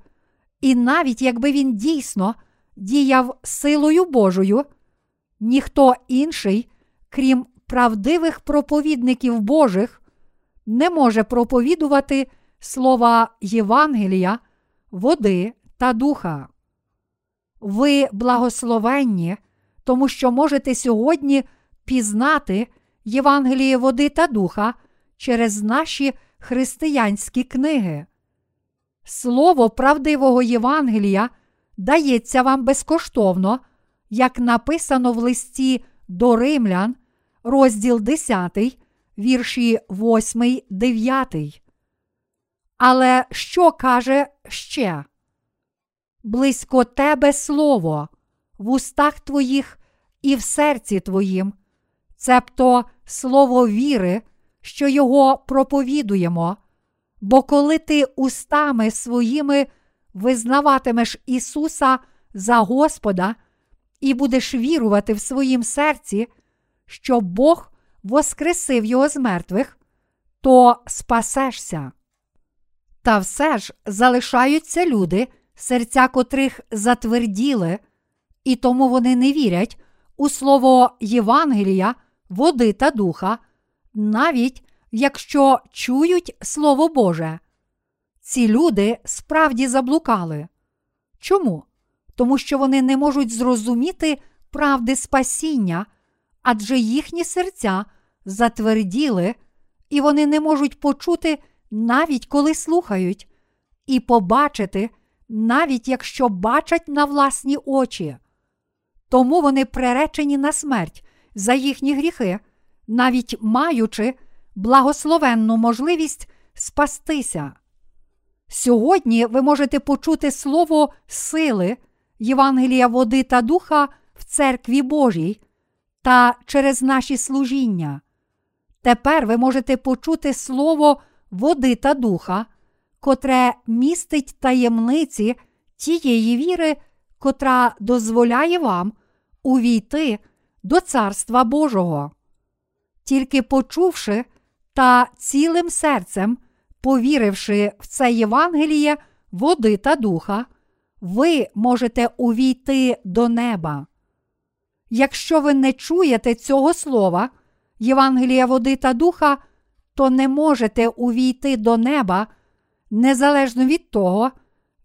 і навіть якби він дійсно діяв силою Божою, ніхто інший, крім правдивих проповідників Божих, не може проповідувати слова Євангелія, води та духа. Ви благословенні, тому що можете сьогодні пізнати Євангеліє води та духа через наші християнські книги. Слово правдивого Євангелія дається вам безкоштовно, як написано в листі до римлян, розділ 10, вірші 8, 9. Але що каже ще? Близько тебе слово, в устах твоїх і в серці твоїм, цебто слово віри, що його проповідуємо. Бо коли ти устами своїми визнаватимеш Ісуса за Господа і будеш вірувати в своїм серці, що Бог воскресив Його з мертвих, то спасешся. Та все ж залишаються люди, серця котрих затверділи, і тому вони не вірять у слово Євангелія, води та духа, навіть якщо чують Слово Боже. Ці люди справді заблукали. Чому? Тому що вони не можуть зрозуміти правди спасіння, адже їхні серця затверділи, і вони не можуть почути, навіть коли слухають, і побачити, навіть якщо бачать на власні очі. Тому вони приречені на смерть за їхні гріхи, навіть маючи благословенну можливість спастися. Сьогодні ви можете почути слово сили, Євангелія води та духа в церкві Божій та через наші служіння. Тепер ви можете почути слово води та духа, котре містить таємниці тієї віри, котра дозволяє вам увійти до Царства Божого. Тільки почувши та цілим серцем, повіривши в це Євангеліє води та духа, ви можете увійти до неба. Якщо ви не чуєте цього слова, Євангелія води та духа, то не можете увійти до неба незалежно від того,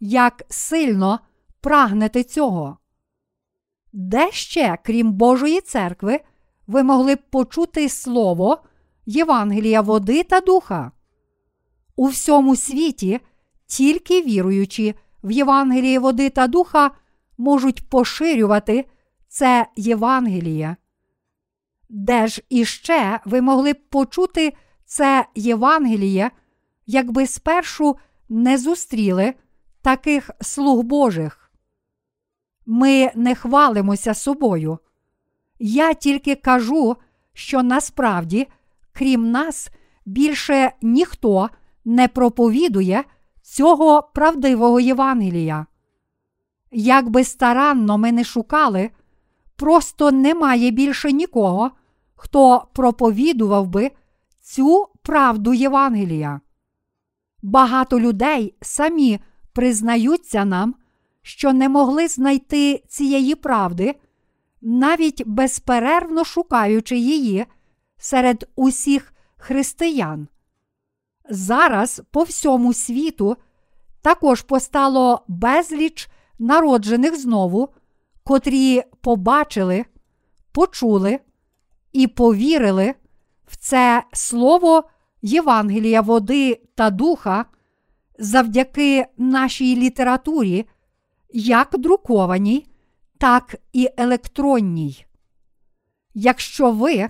як сильно прагнете цього. Де ще, крім Божої церкви, ви могли б почути слово Євангелія води та духа? У всьому світі тільки віруючи в Євангелії води та духа можуть поширювати це Євангеліє. Де ж іще ви могли б почути це Євангеліє, якби спершу не зустріли таких слуг Божих? Ми не хвалимося собою. Я тільки кажу, що насправді, крім нас, більше ніхто не проповідує цього правдивого Євангелія. Як би старанно ми не шукали, просто немає більше нікого, хто проповідував би цю правду Євангелія. Багато людей самі признаються нам, що не могли знайти цієї правди, навіть безперервно шукаючи її серед усіх християн. Зараз по всьому світу також постало безліч народжених знову, котрі побачили, почули і повірили в це слово Євангелія води та духа завдяки нашій літературі, як друкованій, так і електронній. Якщо ви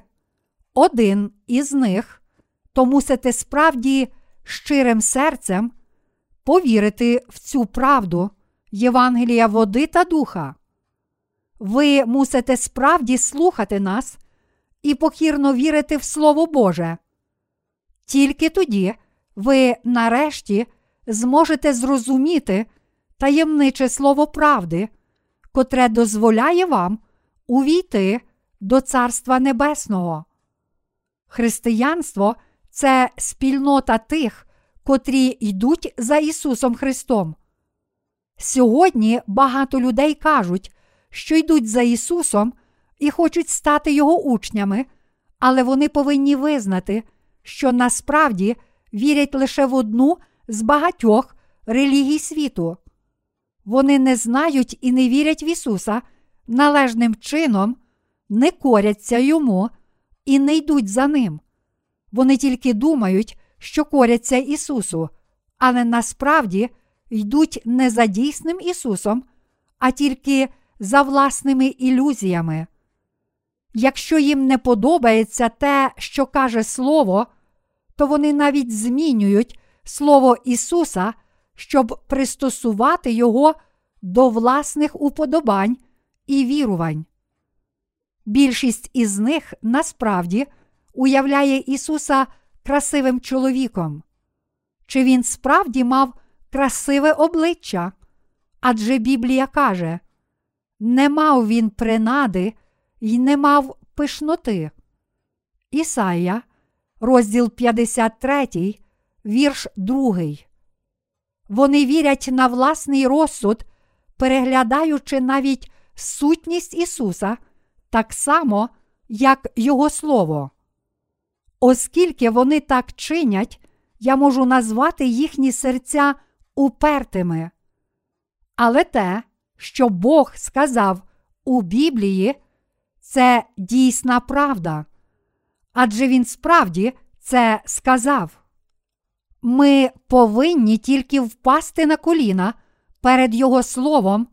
один із них, то мусите справді щирим серцем повірити в цю правду Євангелія води та духа. Ви мусите справді слухати нас і покірно вірити в Слово Боже. Тільки тоді ви нарешті зможете зрозуміти таємниче слово правди, котре дозволяє вам увійти до Царства Небесного. Християнство це спільнота тих, котрі йдуть за Ісусом Христом. Сьогодні багато людей кажуть, що йдуть за Ісусом і хочуть стати Його учнями, але вони повинні визнати, що насправді вірять лише в одну з багатьох релігій світу. Вони не знають і не вірять в Ісуса належним чином, не коряться йому і не йдуть за ним. Вони тільки думають, що коряться Ісусу, але насправді йдуть не за дійсним Ісусом, а тільки за власними ілюзіями. Якщо їм не подобається те, що каже Слово, то вони навіть змінюють Слово Ісуса, щоб пристосувати Його до власних уподобань і вірувань. Більшість із них насправді уявляє Ісуса красивим чоловіком. Чи він справді мав красиве обличчя? Адже Біблія каже: не мав він принади й не мав пишноти. Ісая, розділ 53, вірш 2. Вони вірять на власний розсуд, переглядаючи навіть сутність Ісуса так само, як Його Слово. Оскільки вони так чинять, я можу назвати їхні серця упертими. Але те, що Бог сказав у Біблії, це дійсна правда. Адже він справді це сказав. Ми повинні тільки впасти на коліна перед Його Словом,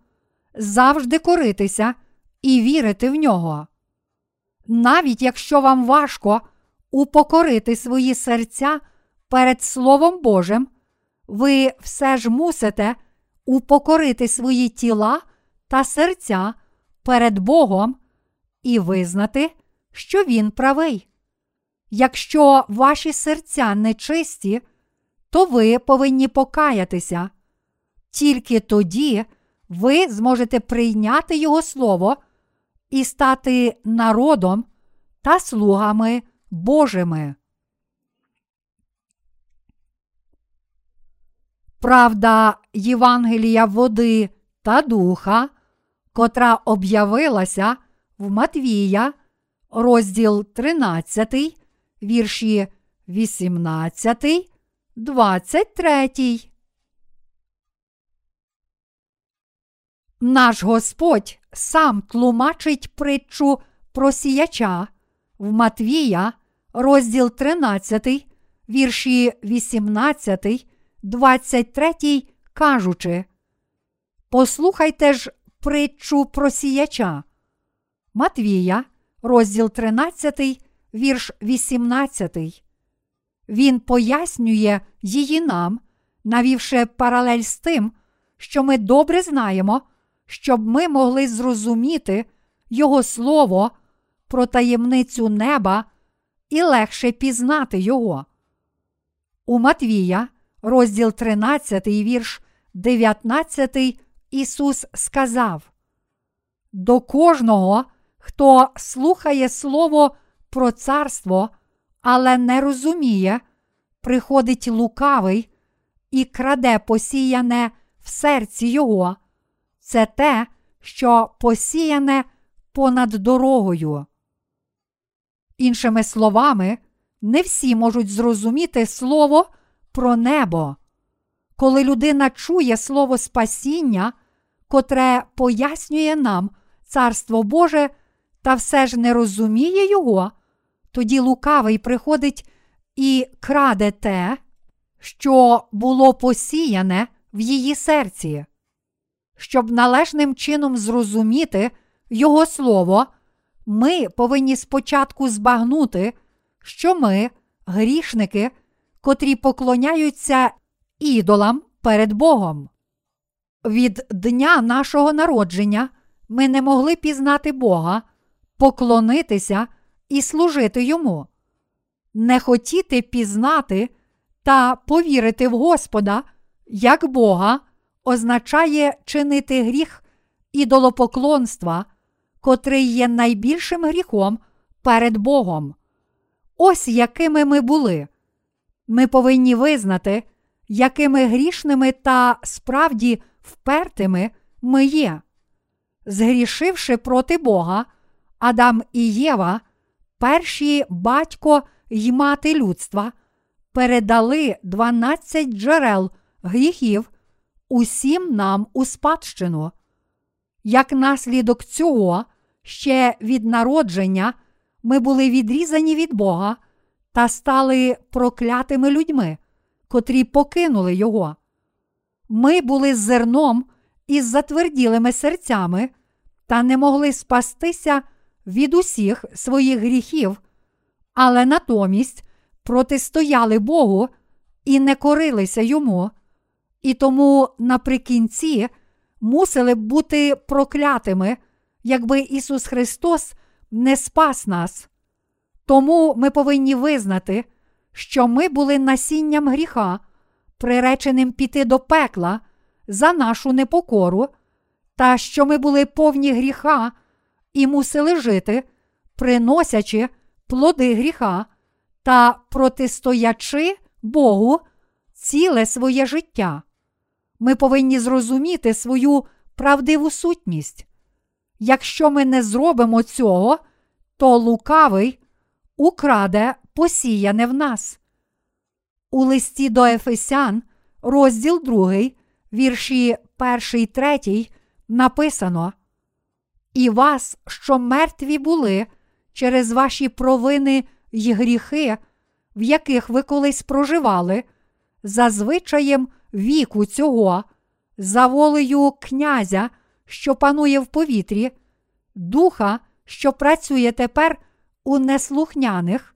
завжди коритися і вірити в нього. Навіть якщо вам важко упокорити свої серця перед Словом Божим, ви все ж мусите упокорити свої тіла та серця перед Богом і визнати, що Він правий. Якщо ваші серця нечисті, то ви повинні покаятися. Тільки тоді ви зможете прийняти Його Слово і стати народом та слугами Божими. Правда Євангелія води та духа, котра об'явилася в Матвія, розділ 13, вірші 18, 23. Наш Господь сам тлумачить притчу про сіяча в Матвія, розділ 13, вірші 18, 23, кажучи. Послухайте ж притчу про сіяча. Матвія, розділ 13, вірш 18. Він пояснює її нам, навівши паралель з тим, що ми добре знаємо, щоб ми могли зрозуміти Його Слово про таємницю неба і легше пізнати Його. У Матвія, розділ 13, вірш 19, Ісус сказав: До кожного, хто слухає Слово про царство, але не розуміє, приходить лукавий і краде посіяне в серці Його. Це те, що посіяне понад дорогою. Іншими словами, не всі можуть зрозуміти слово про небо. Коли людина чує слово спасіння, котре пояснює нам Царство Боже, та все ж не розуміє його, тоді лукавий приходить і краде те, що було посіяне в її серці. Щоб належним чином зрозуміти Його Слово, ми повинні спочатку збагнути, що ми, грішники, котрі поклоняються ідолам перед Богом. Від дня нашого народження ми не могли пізнати Бога, поклонитися і служити Йому. Не хотіти пізнати та повірити в Господа як Бога означає чинити гріх ідолопоклонства, котрий є найбільшим гріхом перед Богом. Ось якими ми були. Ми повинні визнати, якими грішними та справді впертими ми є. Згрішивши проти Бога, Адам і Єва, перші батько й мати людства, передали 12 джерел гріхів усім нам у спадщину. Як наслідок цього, ще від народження ми були відрізані від Бога та стали проклятими людьми, котрі покинули Його. Ми були зерном із затверділими серцями та не могли спастися від усіх своїх гріхів, але натомість протистояли Богу і не корилися йому, і тому наприкінці мусили б бути проклятими, якби Ісус Христос не спас нас. Тому ми повинні визнати, що ми були насінням гріха, приреченим піти до пекла за нашу непокору, та що ми були повні гріха і мусили жити, приносячи плоди гріха та протистоячи Богу ціле своє життя. Ми повинні зрозуміти свою правдиву сутність. Якщо ми не зробимо цього, то лукавий украде посіяне в нас. У листі до Ефесян, розділ 2, вірші 1, 3, написано: І вас, що мертві були через ваші провини й гріхи, в яких ви колись проживали, за звичаєм віку цього, за волею князя, що панує в повітрі, духа, що працює тепер у неслухняних,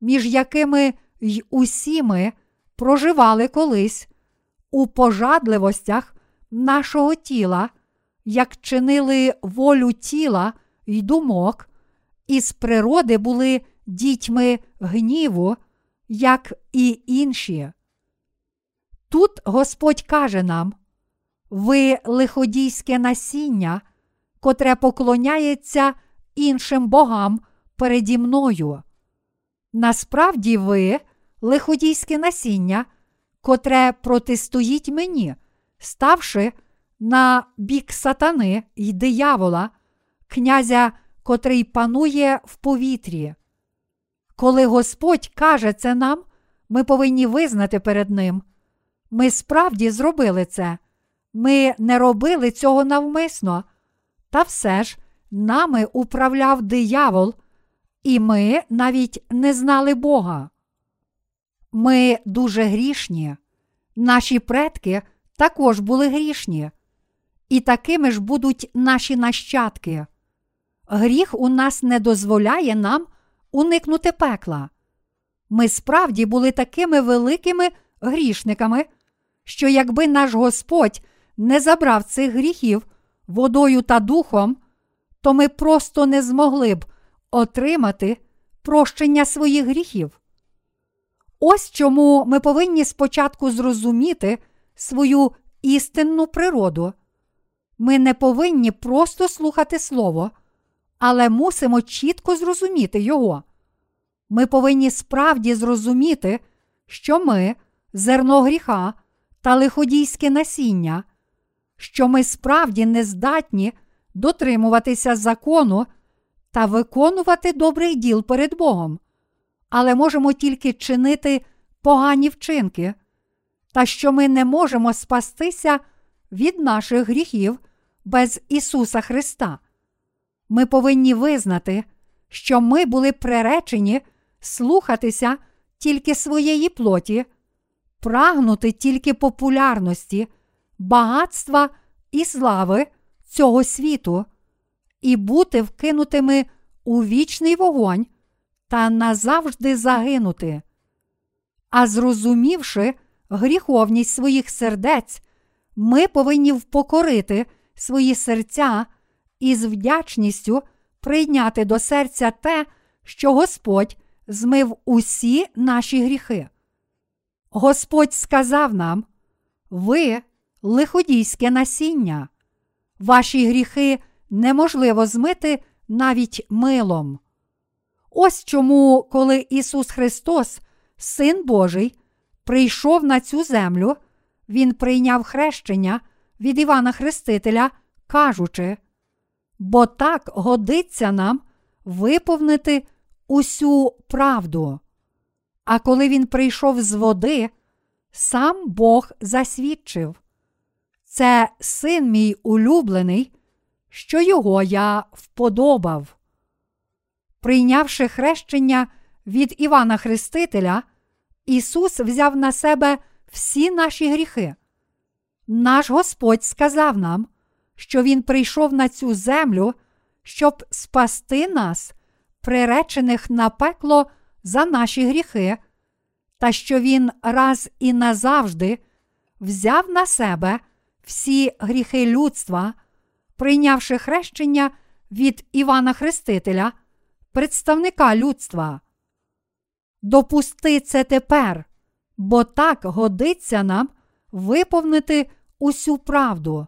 між якими й усі ми проживали колись у пожадливостях нашого тіла, як чинили волю тіла й думок, і з природи були дітьми гніву, як і інші. Тут Господь каже нам: ви лиходійське насіння, котре поклоняється іншим богам переді мною. Насправді ви лиходійське насіння, котре протистоїть мені, ставши на бік сатани й диявола, князя, котрий панує в повітрі. Коли Господь каже це нам, ми повинні визнати перед Ним. Ми справді зробили це. Ми не робили цього навмисно, та все ж нами управляв диявол, і ми навіть не знали Бога. Ми дуже грішні, наші предки також були грішні, і такими ж будуть наші нащадки. Гріх у нас не дозволяє нам уникнути пекла. Ми справді були такими великими грішниками, що якби наш Господь не забрав цих гріхів водою та духом, то ми просто не змогли б отримати прощення своїх гріхів. Ось чому ми повинні спочатку зрозуміти свою істинну природу. Ми не повинні просто слухати Слово, але мусимо чітко зрозуміти його. Ми повинні справді зрозуміти, що ми зерно гріха та лиходійське насіння, що ми справді не здатні дотримуватися закону та виконувати добрий діл перед Богом, але можемо тільки чинити погані вчинки, та що ми не можемо спастися від наших гріхів без Ісуса Христа. Ми повинні визнати, що ми були приречені слухатися тільки своєї плоті, прагнути тільки популярності, багатства і слави цього світу, і бути вкинутими у вічний вогонь та назавжди загинути. А зрозумівши гріховність своїх сердець, ми повинні впокорити свої серця і з вдячністю прийняти до серця те, що Господь змив усі наші гріхи. Господь сказав нам: ви лиходійське насіння, ваші гріхи неможливо змити навіть милом. Ось чому, коли Ісус Христос, Син Божий, прийшов на цю землю, Він прийняв хрещення від Івана Хрестителя, кажучи, бо так годиться нам виповнити усю правду. А коли він прийшов з води, сам Бог засвідчив. Це син мій улюблений, що його я вподобав. Прийнявши хрещення від Івана Хрестителя, Ісус взяв на себе всі наші гріхи. Наш Господь сказав нам, що Він прийшов на цю землю, щоб спасти нас, приречених на пекло за наші гріхи, та що Він раз і назавжди взяв на себе всі гріхи людства, прийнявши хрещення від Івана Хрестителя, представника людства. Допусти це тепер, бо так годиться нам виповнити усю правду.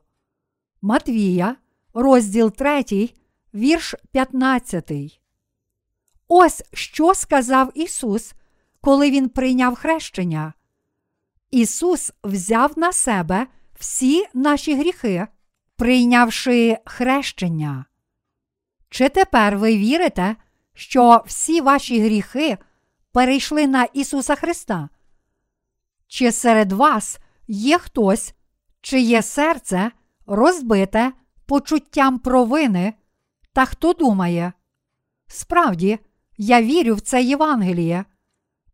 Матвія, розділ 3, вірш 15. Ось що сказав Ісус, коли Він прийняв хрещення. Ісус взяв на себе всі наші гріхи, прийнявши хрещення. Чи тепер ви вірите, що всі ваші гріхи перейшли на Ісуса Христа? Чи серед вас є хтось, чиє серце розбите почуттям провини, та хто думає? Справді, я вірю в це Євангеліє,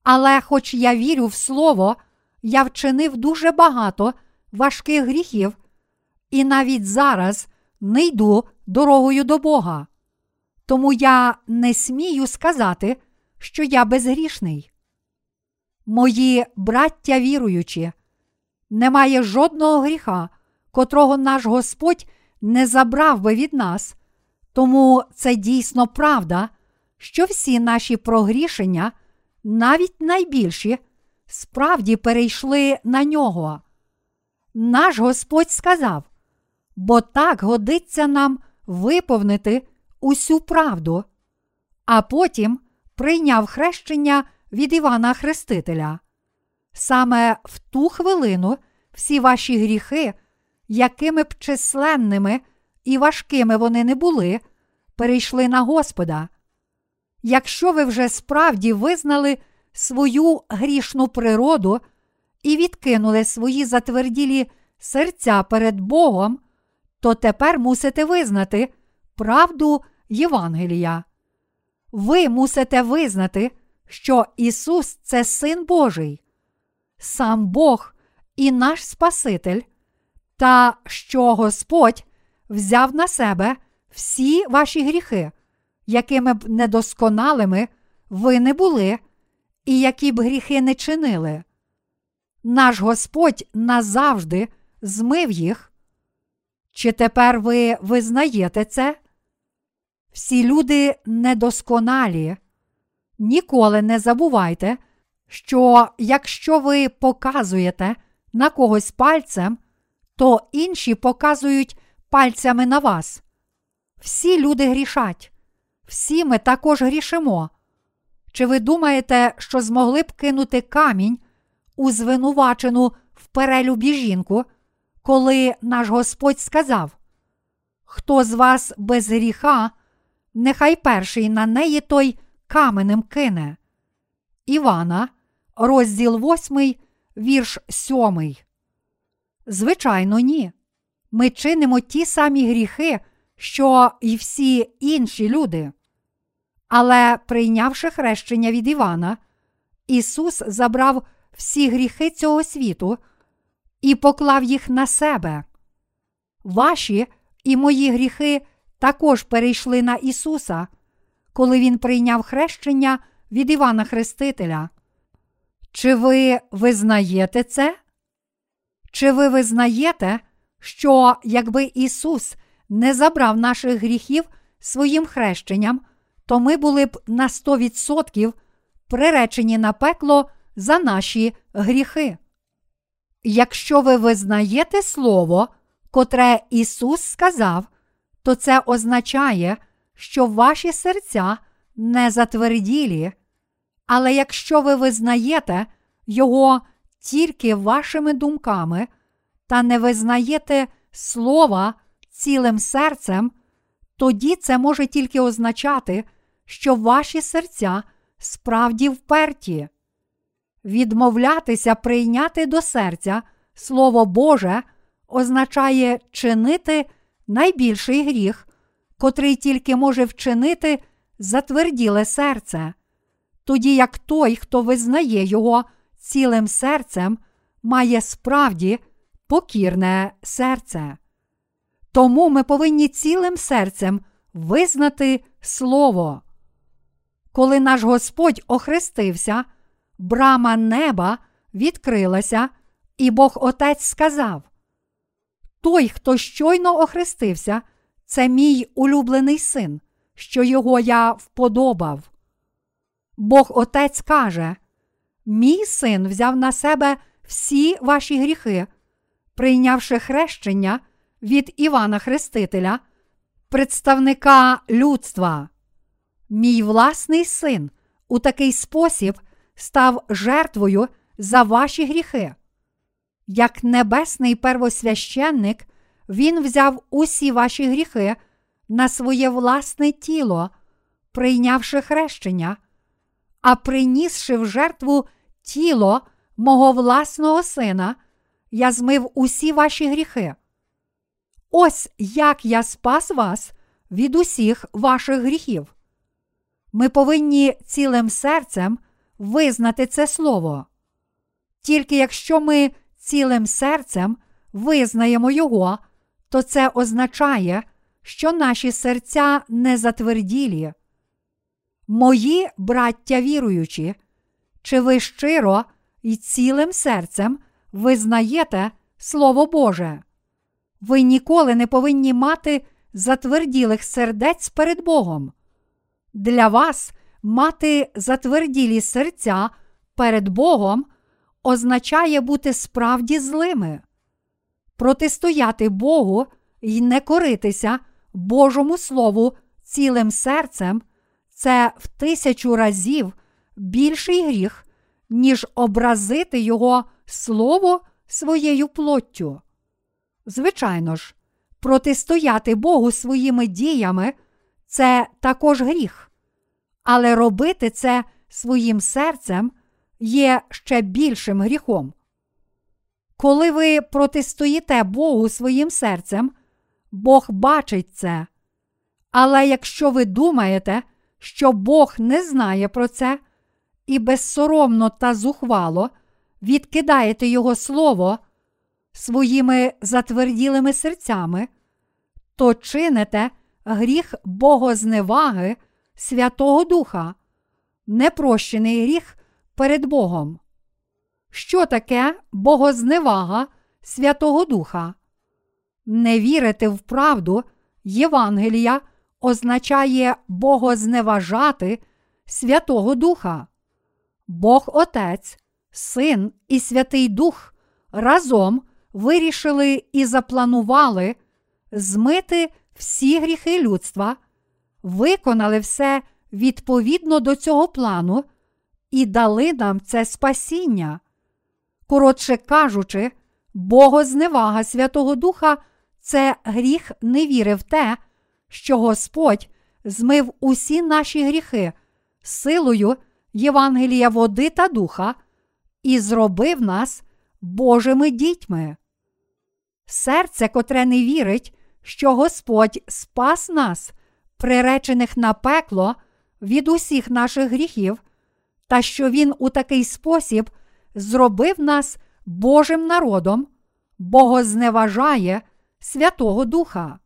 але, хоч я вірю в Слово, я вчинив дуже багато важких гріхів, і навіть зараз не йду дорогою до Бога. Тому я не смію сказати, що я безгрішний. Мої браття віруючі, немає жодного гріха, котрого наш Господь не забрав би від нас, тому це дійсно правда, що всі наші прогрішення, навіть найбільші, справді перейшли на нього. Наш Господь сказав, бо так годиться нам виповнити усю правду, а потім прийняв хрещення від Івана Хрестителя. Саме в ту хвилину всі ваші гріхи, якими б численними і важкими вони не були, перейшли на Господа. Якщо ви вже справді визнали свою грішну природу і відкинули свої затверділі серця перед Богом, то тепер мусите визнати правду Євангелія. Ви мусите визнати, що Ісус це Син Божий, сам Бог і наш Спаситель, та що Господь взяв на себе всі ваші гріхи, якими б недосконалими ви не були, і які б гріхи не чинили. Наш Господь назавжди змив їх. Чи тепер ви визнаєте це? Всі люди недосконалі. Ніколи не забувайте, що якщо ви показуєте на когось пальцем, то інші показують пальцями на вас. Всі люди грішать, всі ми також грішимо. Чи ви думаєте, що змогли б кинути камінь у звинувачену в перелюбі жінку, коли наш Господь сказав: Хто з вас без гріха, нехай перший на неї той каменем кине? Івана, розділ 8, вірш 7. Звичайно, ні. Ми чинимо ті самі гріхи, що й всі інші люди. Але, прийнявши хрещення від Івана, Ісус забрав всі гріхи цього світу і поклав їх на себе. Ваші і мої гріхи також перейшли на Ісуса, коли Він прийняв хрещення від Івана Хрестителя. Чи ви визнаєте це? Чи ви визнаєте, що якби Ісус не забрав наших гріхів своїм хрещенням, то ми були б на 100% приречені на пекло за наші гріхи? Якщо ви визнаєте Слово, котре Ісус сказав, то це означає, що ваші серця не затверділі, але якщо ви визнаєте Його тільки вашими думками та не визнаєте слова цілим серцем, тоді це може тільки означати, що ваші серця справді вперті. Відмовлятися прийняти до серця Слово Боже означає чинити найбільший гріх, котрий тільки може вчинити затверділе серце, тоді як той, хто визнає його цілим серцем, має справді покірне серце. Тому ми повинні цілим серцем визнати Слово. Коли наш Господь охрестився, брама неба відкрилася, і Бог Отець сказав: Той, хто щойно охрестився, це мій улюблений син, що його я вподобав. Бог Отець каже: Мій син взяв на себе всі ваші гріхи, прийнявши хрещення від Івана Хрестителя, представника людства. Мій власний син у такий спосіб став жертвою за ваші гріхи. Як небесний первосвященник, він взяв усі ваші гріхи на своє власне тіло, прийнявши хрещення, а принісши в жертву тіло мого власного сина, я змив усі ваші гріхи. Ось як я спас вас від усіх ваших гріхів. Ми повинні цілим серцем визнати це слово. Тільки якщо ми цілим серцем визнаємо його, то це означає, що наші серця не затверділі. Мої браття віруючі, чи ви щиро і цілим серцем визнаєте Слово Боже? Ви ніколи не повинні мати затверділих сердець перед Богом. Для вас мати затверділі серця перед Богом означає бути справді злими, протистояти Богу і не коритися Божому Слову цілим серцем це в тисячу разів більший гріх, ніж образити Його Слово своєю плоттю. Звичайно ж, протистояти Богу своїми діями це також гріх, але робити це своїм серцем є ще більшим гріхом. Коли ви протистоїте Богу своїм серцем, Бог бачить це. Але якщо ви думаєте, що Бог не знає про це, і безсоромно та зухвало відкидаєте Його Слово своїми затверділими серцями, то чините гріх богозневаги Святого Духа, непрощений гріх перед Богом. Що таке богозневага Святого Духа? Не вірити в правду Євангелія означає богозневажати Святого Духа. Бог Отець, Син і Святий Дух разом вирішили і запланували змити всі гріхи людства, виконали все відповідно до цього плану і дали нам це спасіння. Коротше кажучи, богозневага Святого Духа це гріх невіри в те, що Господь змив усі наші гріхи силою Євангелія води та духа і зробив нас Божими дітьми. Серце, котре не вірить, що Господь спас нас, приречених на пекло від усіх наших гріхів, та що Він у такий спосіб зробив нас Божим народом, богозневажає Святого Духа.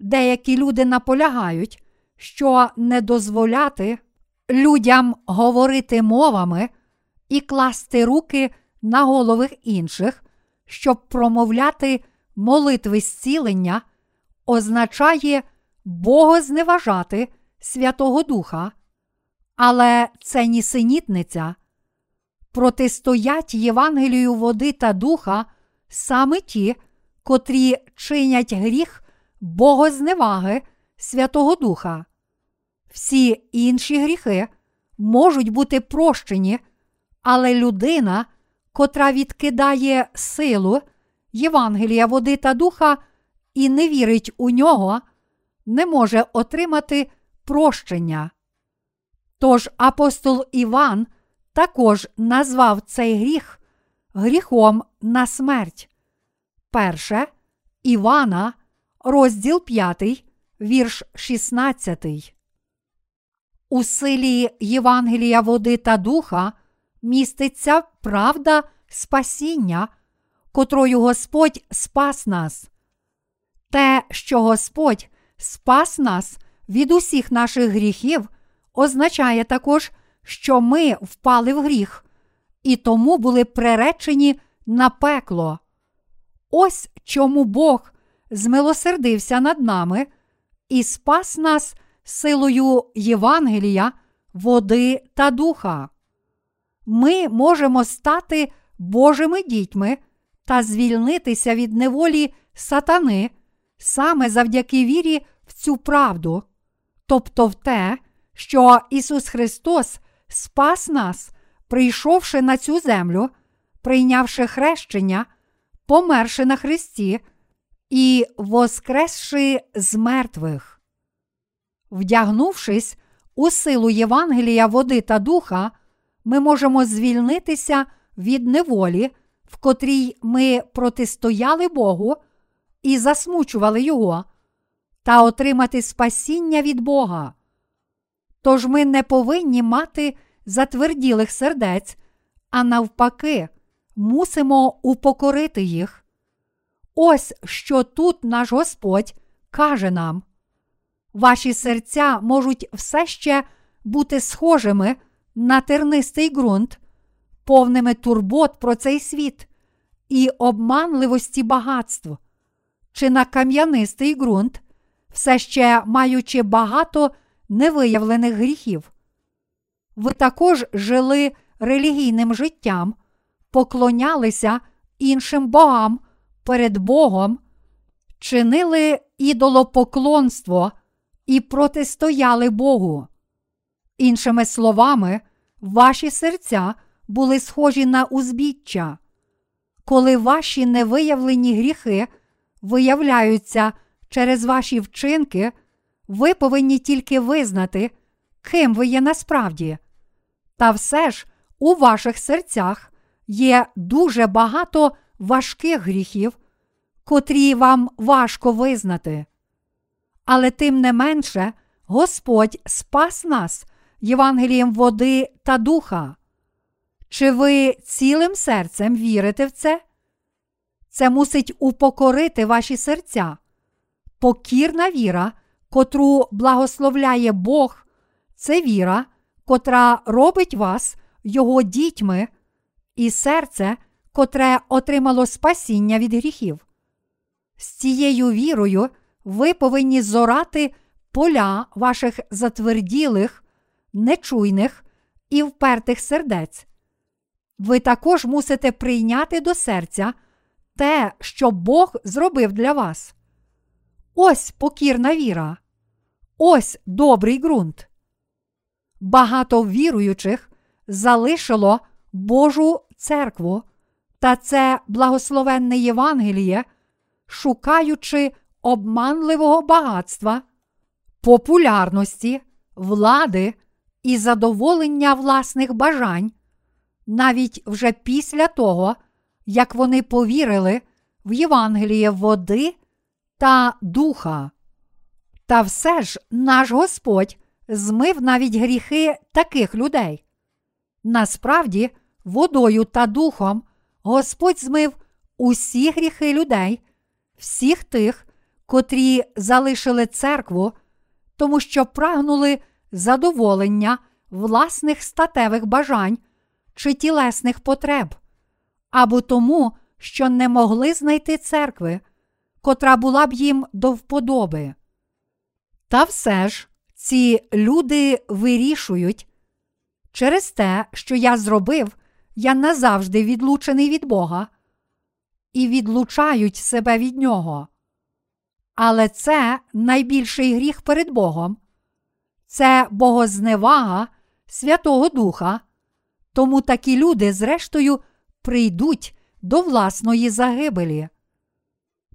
Деякі люди наполягають, що не дозволяти людям говорити мовами і класти руки на голови інших, щоб промовляти молитви зцілення, означає богозневажати Святого Духа, але це нісенітниця. Протистоять Євангелію води та духа саме ті, котрі чинять гріх богозневаги Святого Духа. Всі інші гріхи можуть бути прощені, але людина, котра відкидає силу Євангелія води та духа і не вірить у нього, не може отримати прощення. Тож апостол Іван також назвав цей гріх гріхом на смерть. Перше Івана, розділ 5, вірш 16. У силі Євангелія води та духа міститься правда спасіння, котрою Господь спас нас. Те, що Господь спас нас від усіх наших гріхів, означає також, що ми впали в гріх і тому були приречені на пекло. Ось чому Бог змилосердився над нами і спас нас силою Євангелія, води та духа. Ми можемо стати Божими дітьми та звільнитися від неволі сатани саме завдяки вірі в цю правду, тобто в те, що Ісус Христос спас нас, прийшовши на цю землю, прийнявши хрещення, померши на Христі і воскресши з мертвих. Вдягнувшись у силу Євангелія води та духа, ми можемо звільнитися від неволі, в котрій ми протистояли Богу і засмучували Його, та отримати спасіння від Бога. Тож ми не повинні мати затверділих сердець, а навпаки, мусимо упокорити їх. Ось що тут наш Господь каже нам. Ваші серця можуть все ще бути схожими на тернистий ґрунт, повними турбот про цей світ і обманливості багатств, чи на кам'янистий ґрунт, все ще маючи багато невиявлених гріхів. Ви також жили релігійним життям, поклонялися іншим богам перед Богом, чинили ідолопоклонство і протистояли Богу. Іншими словами, ваші серця були схожі на узбіччя. Коли ваші невиявлені гріхи виявляються через ваші вчинки, ви повинні тільки визнати, ким ви є насправді. Та все ж у ваших серцях є дуже багато важких гріхів, котрі вам важко визнати. Але тим не менше Господь спас нас Євангелієм води та духа. Чи ви цілим серцем вірите в це? Це мусить упокорити ваші серця. Покірна віра, котру благословляє Бог, це віра, котра робить вас Його дітьми, і серце, котре отримало спасіння від гріхів. З цією вірою ви повинні зорати поля ваших затверділих, нечуйних і впертих сердець. Ви також мусите прийняти до серця те, що Бог зробив для вас. Ось покірна віра, ось добрий ґрунт. Багато віруючих залишило Божу церкву та це благословенне Євангеліє, шукаючи обманливого багатства, популярності, влади і задоволення власних бажань, навіть вже після того, як вони повірили в Євангеліє води та духа. Та все ж наш Господь змив навіть гріхи таких людей. Насправді, водою та духом Господь змив усі гріхи людей, всіх тих, котрі залишили церкву, тому що прагнули задоволення власних статевих бажань чи тілесних потреб, або тому, що не могли знайти церкви, котра була б їм до вподоби. Та все ж ці люди вирішують, через те, що я зробив, я назавжди відлучений від Бога, і відлучають себе від Нього. Але це найбільший гріх перед Богом, це богозневага Святого Духа, тому такі люди, зрештою, прийдуть до власної загибелі.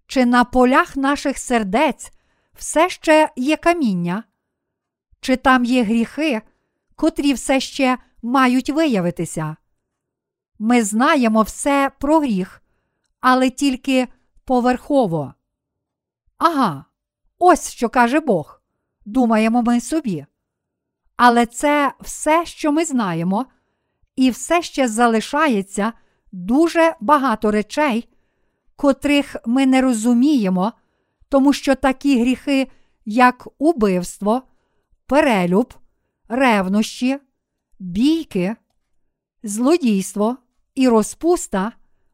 Чи на полях наших сердець все ще є каміння? Чи там є гріхи, котрі все ще мають виявитися? Ми знаємо все про гріх, але тільки поверхово. Ага, ось що каже Бог. Думаємо ми собі. Але це все, що ми знаємо, і все ще залишається дуже багато речей, котрих ми не розуміємо, тому що такі гріхи, як убивство, перелюб, ревнощі, бійки, злодійство і розпуста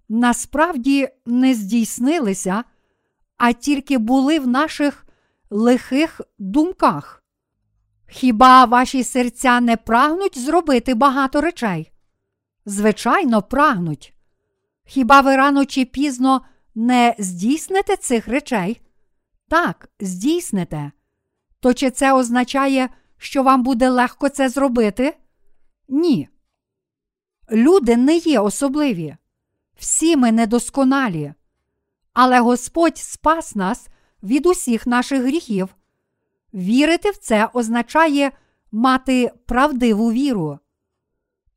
насправді не здійснилися, а тільки були в наших лихих думках. Хіба ваші серця не прагнуть зробити багато речей? Звичайно, прагнуть. Хіба ви рано чи пізно не здійсните цих речей? Так, здійсните. То чи це означає, що вам буде легко це зробити? Ні. Люди не є особливі. Всі ми недосконалі. Але Господь спас нас від усіх наших гріхів. Вірити в це означає мати правдиву віру.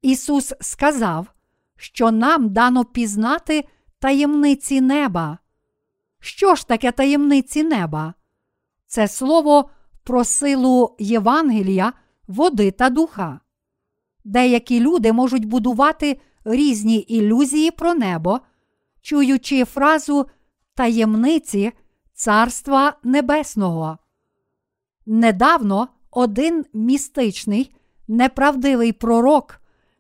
Ісус сказав, що нам дано пізнати таємниці неба. Що ж таке таємниці неба? Це слово про силу Євангелія води та духа. Деякі люди можуть будувати різні ілюзії про небо, чуючи фразу таємниці Царства Небесного. Недавно один містичний, неправдивий пророк,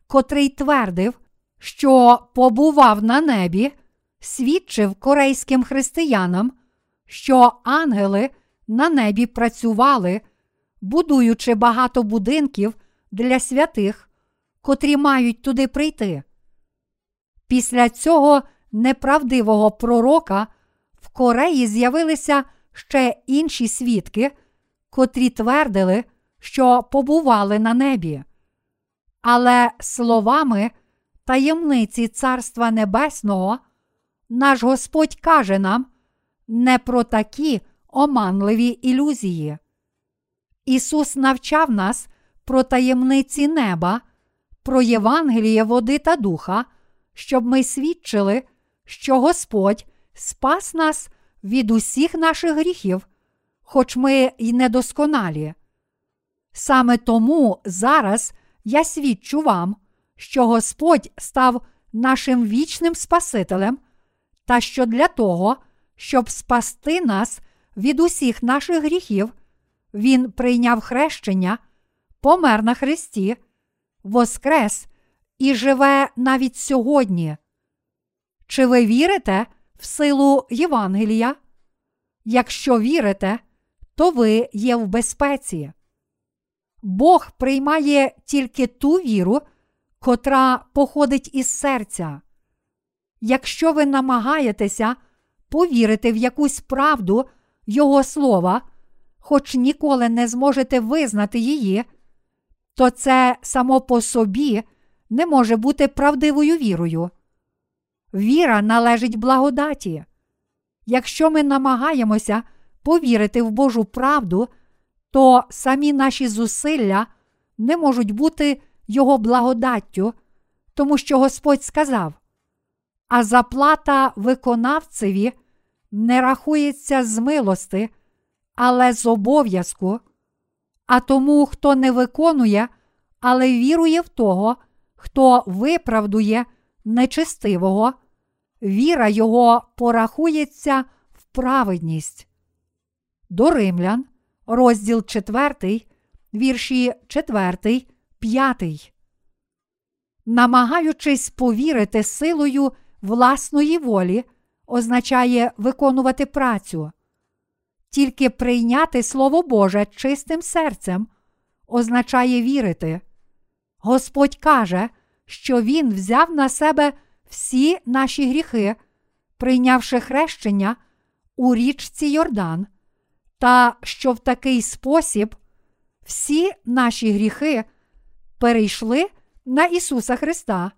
котрий твердив, що побував на небі, свідчив корейським християнам, що ангели на небі працювали, будуючи багато будинків для святих, котрі мають туди прийти. Після цього неправдивого пророка в Кореї з'явилися ще інші свідки, котрі твердили, що побували на небі. Але словами таємниці Царства Небесного наш Господь каже нам не про такі оманливі ілюзії. Ісус навчав нас про таємниці неба, про Євангеліє води та духа, щоб ми свідчили, що Господь спас нас від усіх наших гріхів, хоч ми й недосконалі. Саме тому зараз я свідчу вам, що Господь став нашим вічним Спасителем, та що для того, щоб спасти нас від усіх наших гріхів, Він прийняв хрещення, помер на Христі, воскрес і живе навіть сьогодні. Чи ви вірите в силу Євангелія? Якщо вірите, то ви є в безпеці. Бог приймає тільки ту віру, котра походить із серця. Якщо ви намагаєтеся повірити в якусь правду Його слова, хоч ніколи не зможете визнати її, то це само по собі не може бути правдивою вірою. Віра належить благодаті. Якщо ми намагаємося повірити в Божу правду, то самі наші зусилля не можуть бути Його благодаттю, тому що Господь сказав, а заплата виконавцеві не рахується з милости, але з обов'язку. А тому, хто не виконує, але вірує в того, хто виправдує нечестивого, віра його порахується в праведність. До римлян, розділ 4, вірші 4, 5. Намагаючись повірити силою власної волі, означає виконувати працю. Тільки прийняти Слово Боже чистим серцем означає вірити. Господь каже, що Він взяв на себе всі наші гріхи, прийнявши хрещення у річці Йордан, та що в такий спосіб всі наші гріхи перейшли на Ісуса Христа.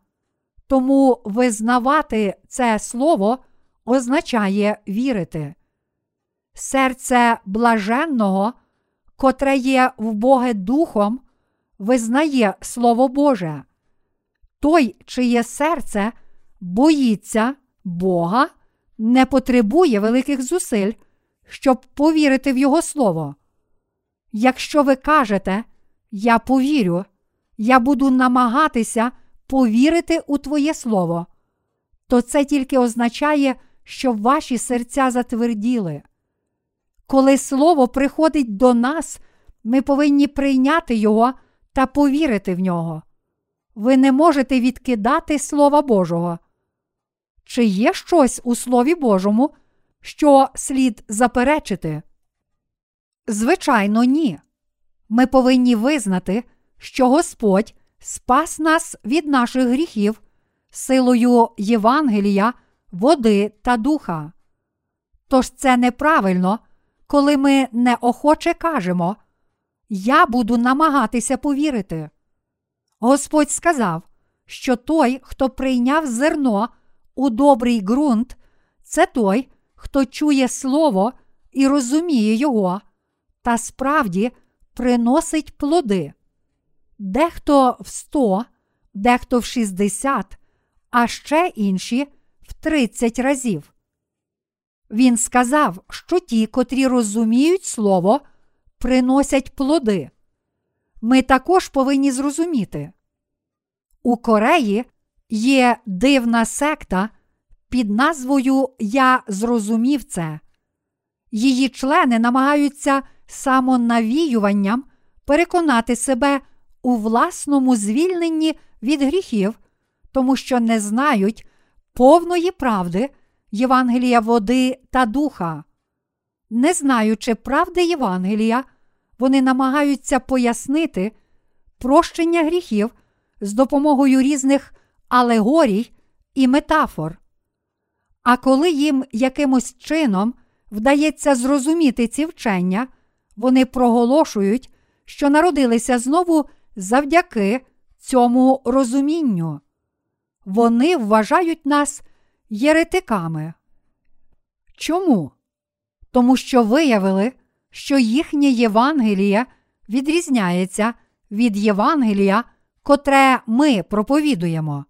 Тому визнавати це Слово означає вірити. Серце блаженного, котре є в Боге Духом, визнає Слово Боже. Той, чиє серце боїться Бога, не потребує великих зусиль, щоб повірити в Його Слово. Якщо ви кажете, я повірю, я буду намагатися повірити у Твоє Слово, то це тільки означає, що ваші серця затверділи. Коли Слово приходить до нас, ми повинні прийняти Його та повірити в нього. Ви не можете відкидати Слова Божого. Чи є щось у Слові Божому, що слід заперечити? Звичайно, ні. Ми повинні визнати, що Господь спас нас від наших гріхів силою Євангелія, води та духа. Тож це неправильно, коли ми неохоче кажемо, я буду намагатися повірити. Господь сказав, що той, хто прийняв зерно у добрий ґрунт, це той, хто чує Слово і розуміє його, та справді приносить плоди. Дехто в сто, дехто в шістдесят, а ще інші в тридцять разів. Він сказав, що ті, котрі розуміють Слово, приносять плоди. ми також повинні зрозуміти. У Кореї є дивна секта під назвою Я зрозумів це. Її члени намагаються самонавіюванням переконати себе у власному звільненні від гріхів, тому що не знають повної правди Євангелія води та духа. Не знаючи правди Євангелія, вони намагаються пояснити прощення гріхів з допомогою різних алегорій і метафор. А коли їм якимось чином вдається зрозуміти ці вчення, вони проголошують, що народилися знову завдяки цьому розумінню. Вони вважають нас єретиками. Чому? Тому що виявили, що їхнє Євангеліє відрізняється від Євангелія, котре ми проповідуємо.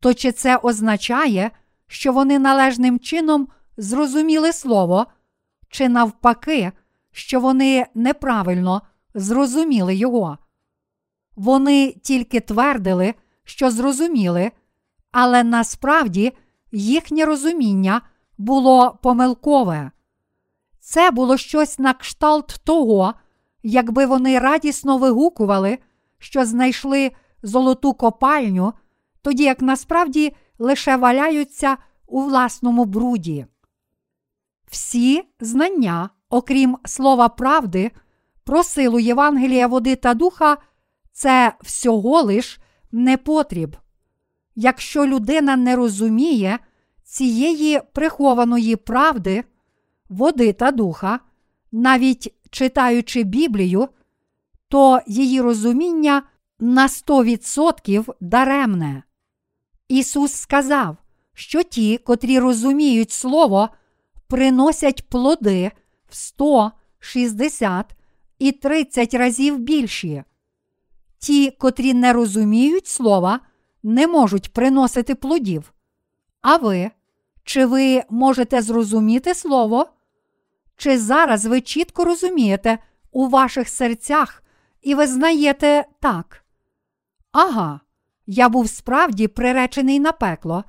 То чи це означає, що вони належним чином зрозуміли Слово, чи навпаки, що вони неправильно зрозуміли його? Вони тільки твердили, що зрозуміли, але насправді їхнє розуміння було помилкове. Це було щось на кшталт того, якби вони радісно вигукували, що знайшли золоту копальню, тоді як насправді лише валяються у власному бруді. Всі знання, окрім слова правди, про силу Євангелія води та духа, це всього лиш непотріб. Якщо людина не розуміє цієї прихованої правди, води та духа, навіть читаючи Біблію, то її розуміння на 100% даремне. Ісус сказав, що ті, котрі розуміють Слово, приносять плоди в 100, 60 і 30 разів більші. Ті, котрі не розуміють слова, не можуть приносити плодів. А ви, чи ви можете зрозуміти слово? Чи зараз ви чітко розумієте у ваших серцях і ви знаєте так? Ага, я був справді приречений на пекло,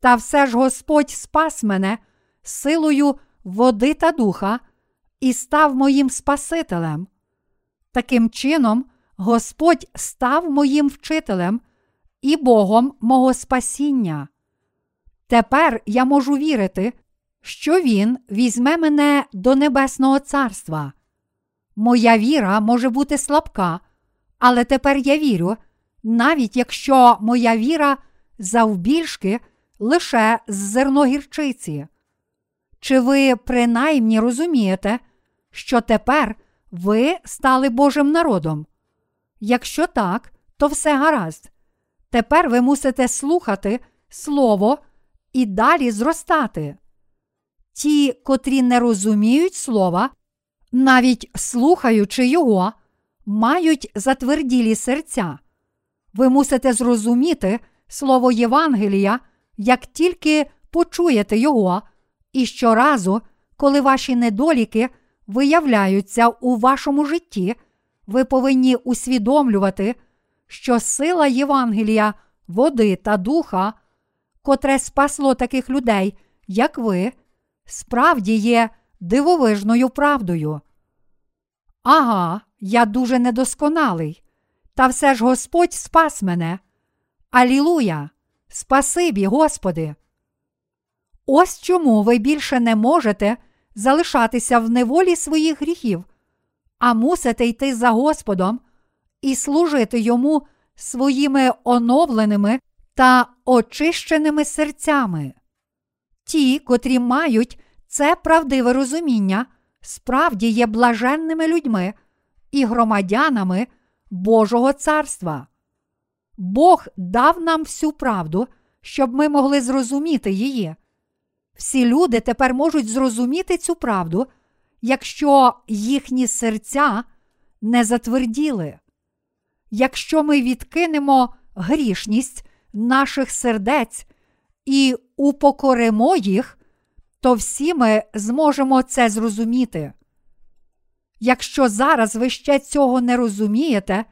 та все ж Господь спас мене силою води та духа і став моїм Спасителем. Таким чином, Господь став моїм вчителем і Богом мого спасіння. Тепер я можу вірити, що Він візьме мене до Небесного Царства. Моя віра може бути слабка, але тепер я вірю, навіть якщо моя віра завбільшки лише з зерно гірчиці. Чи ви принаймні розумієте, що тепер ви стали Божим народом? Якщо так, то все гаразд. Тепер ви мусите слухати Слово і далі зростати. Ті, котрі не розуміють слова, навіть слухаючи його, мають затверділі серця. Ви мусите зрозуміти слово Євангелія, як тільки почуєте його, і щоразу, коли ваші недоліки виявляються у вашому житті, ви повинні усвідомлювати, що сила Євангелія, води та духа, котре спасло таких людей, як ви, справді є дивовижною правдою. Ага, я дуже недосконалий, та все ж Господь спас мене. Алілуя! Спасибі, Господи! Ось чому ви більше не можете залишатися в неволі своїх гріхів, а мусите йти за Господом і служити йому своїми оновленими та очищеними серцями. Ті, котрі мають це правдиве розуміння, справді є блаженними людьми і громадянами Божого царства. Бог дав нам всю правду, щоб ми могли зрозуміти її. Всі люди тепер можуть зрозуміти цю правду, якщо їхні серця не затверділи. Якщо ми відкинемо грішність наших сердець і упокоримо їх, то всі ми зможемо це зрозуміти. Якщо зараз ви ще цього не розумієте,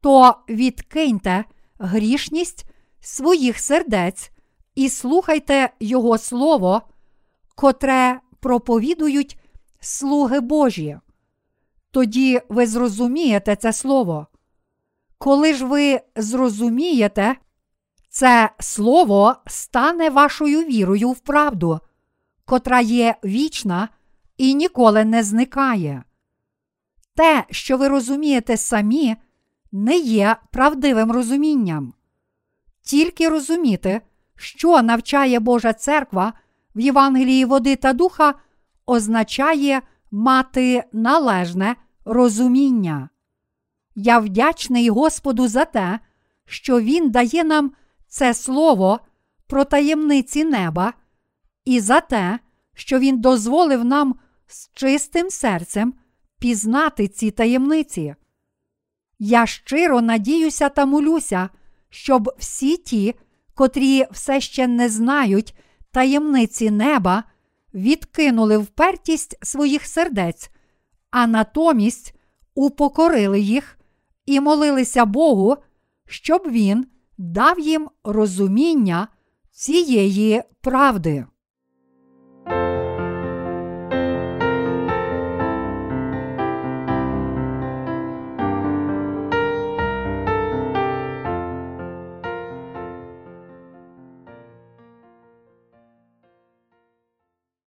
то відкиньте грішність своїх сердець і слухайте Його Слово, котре проповідують слуги Божі. Тоді ви зрозумієте це слово. Коли ж ви зрозумієте, це слово стане вашою вірою в правду, котра є вічна і ніколи не зникає. Те, що ви розумієте самі, не є правдивим розумінням. Тільки розуміти, що навчає Божа церква в Євангелії води та духа, означає мати належне розуміння. Я вдячний Господу за те, що Він дає нам це слово про таємниці неба, і за те, що Він дозволив нам з чистим серцем пізнати ці таємниці. Я щиро надіюся та молюся, щоб всі ті, котрі все ще не знають таємниці неба, відкинули впертість своїх сердець, а натомість упокорили їх і молилися Богу, щоб Він дав їм розуміння цієї правди.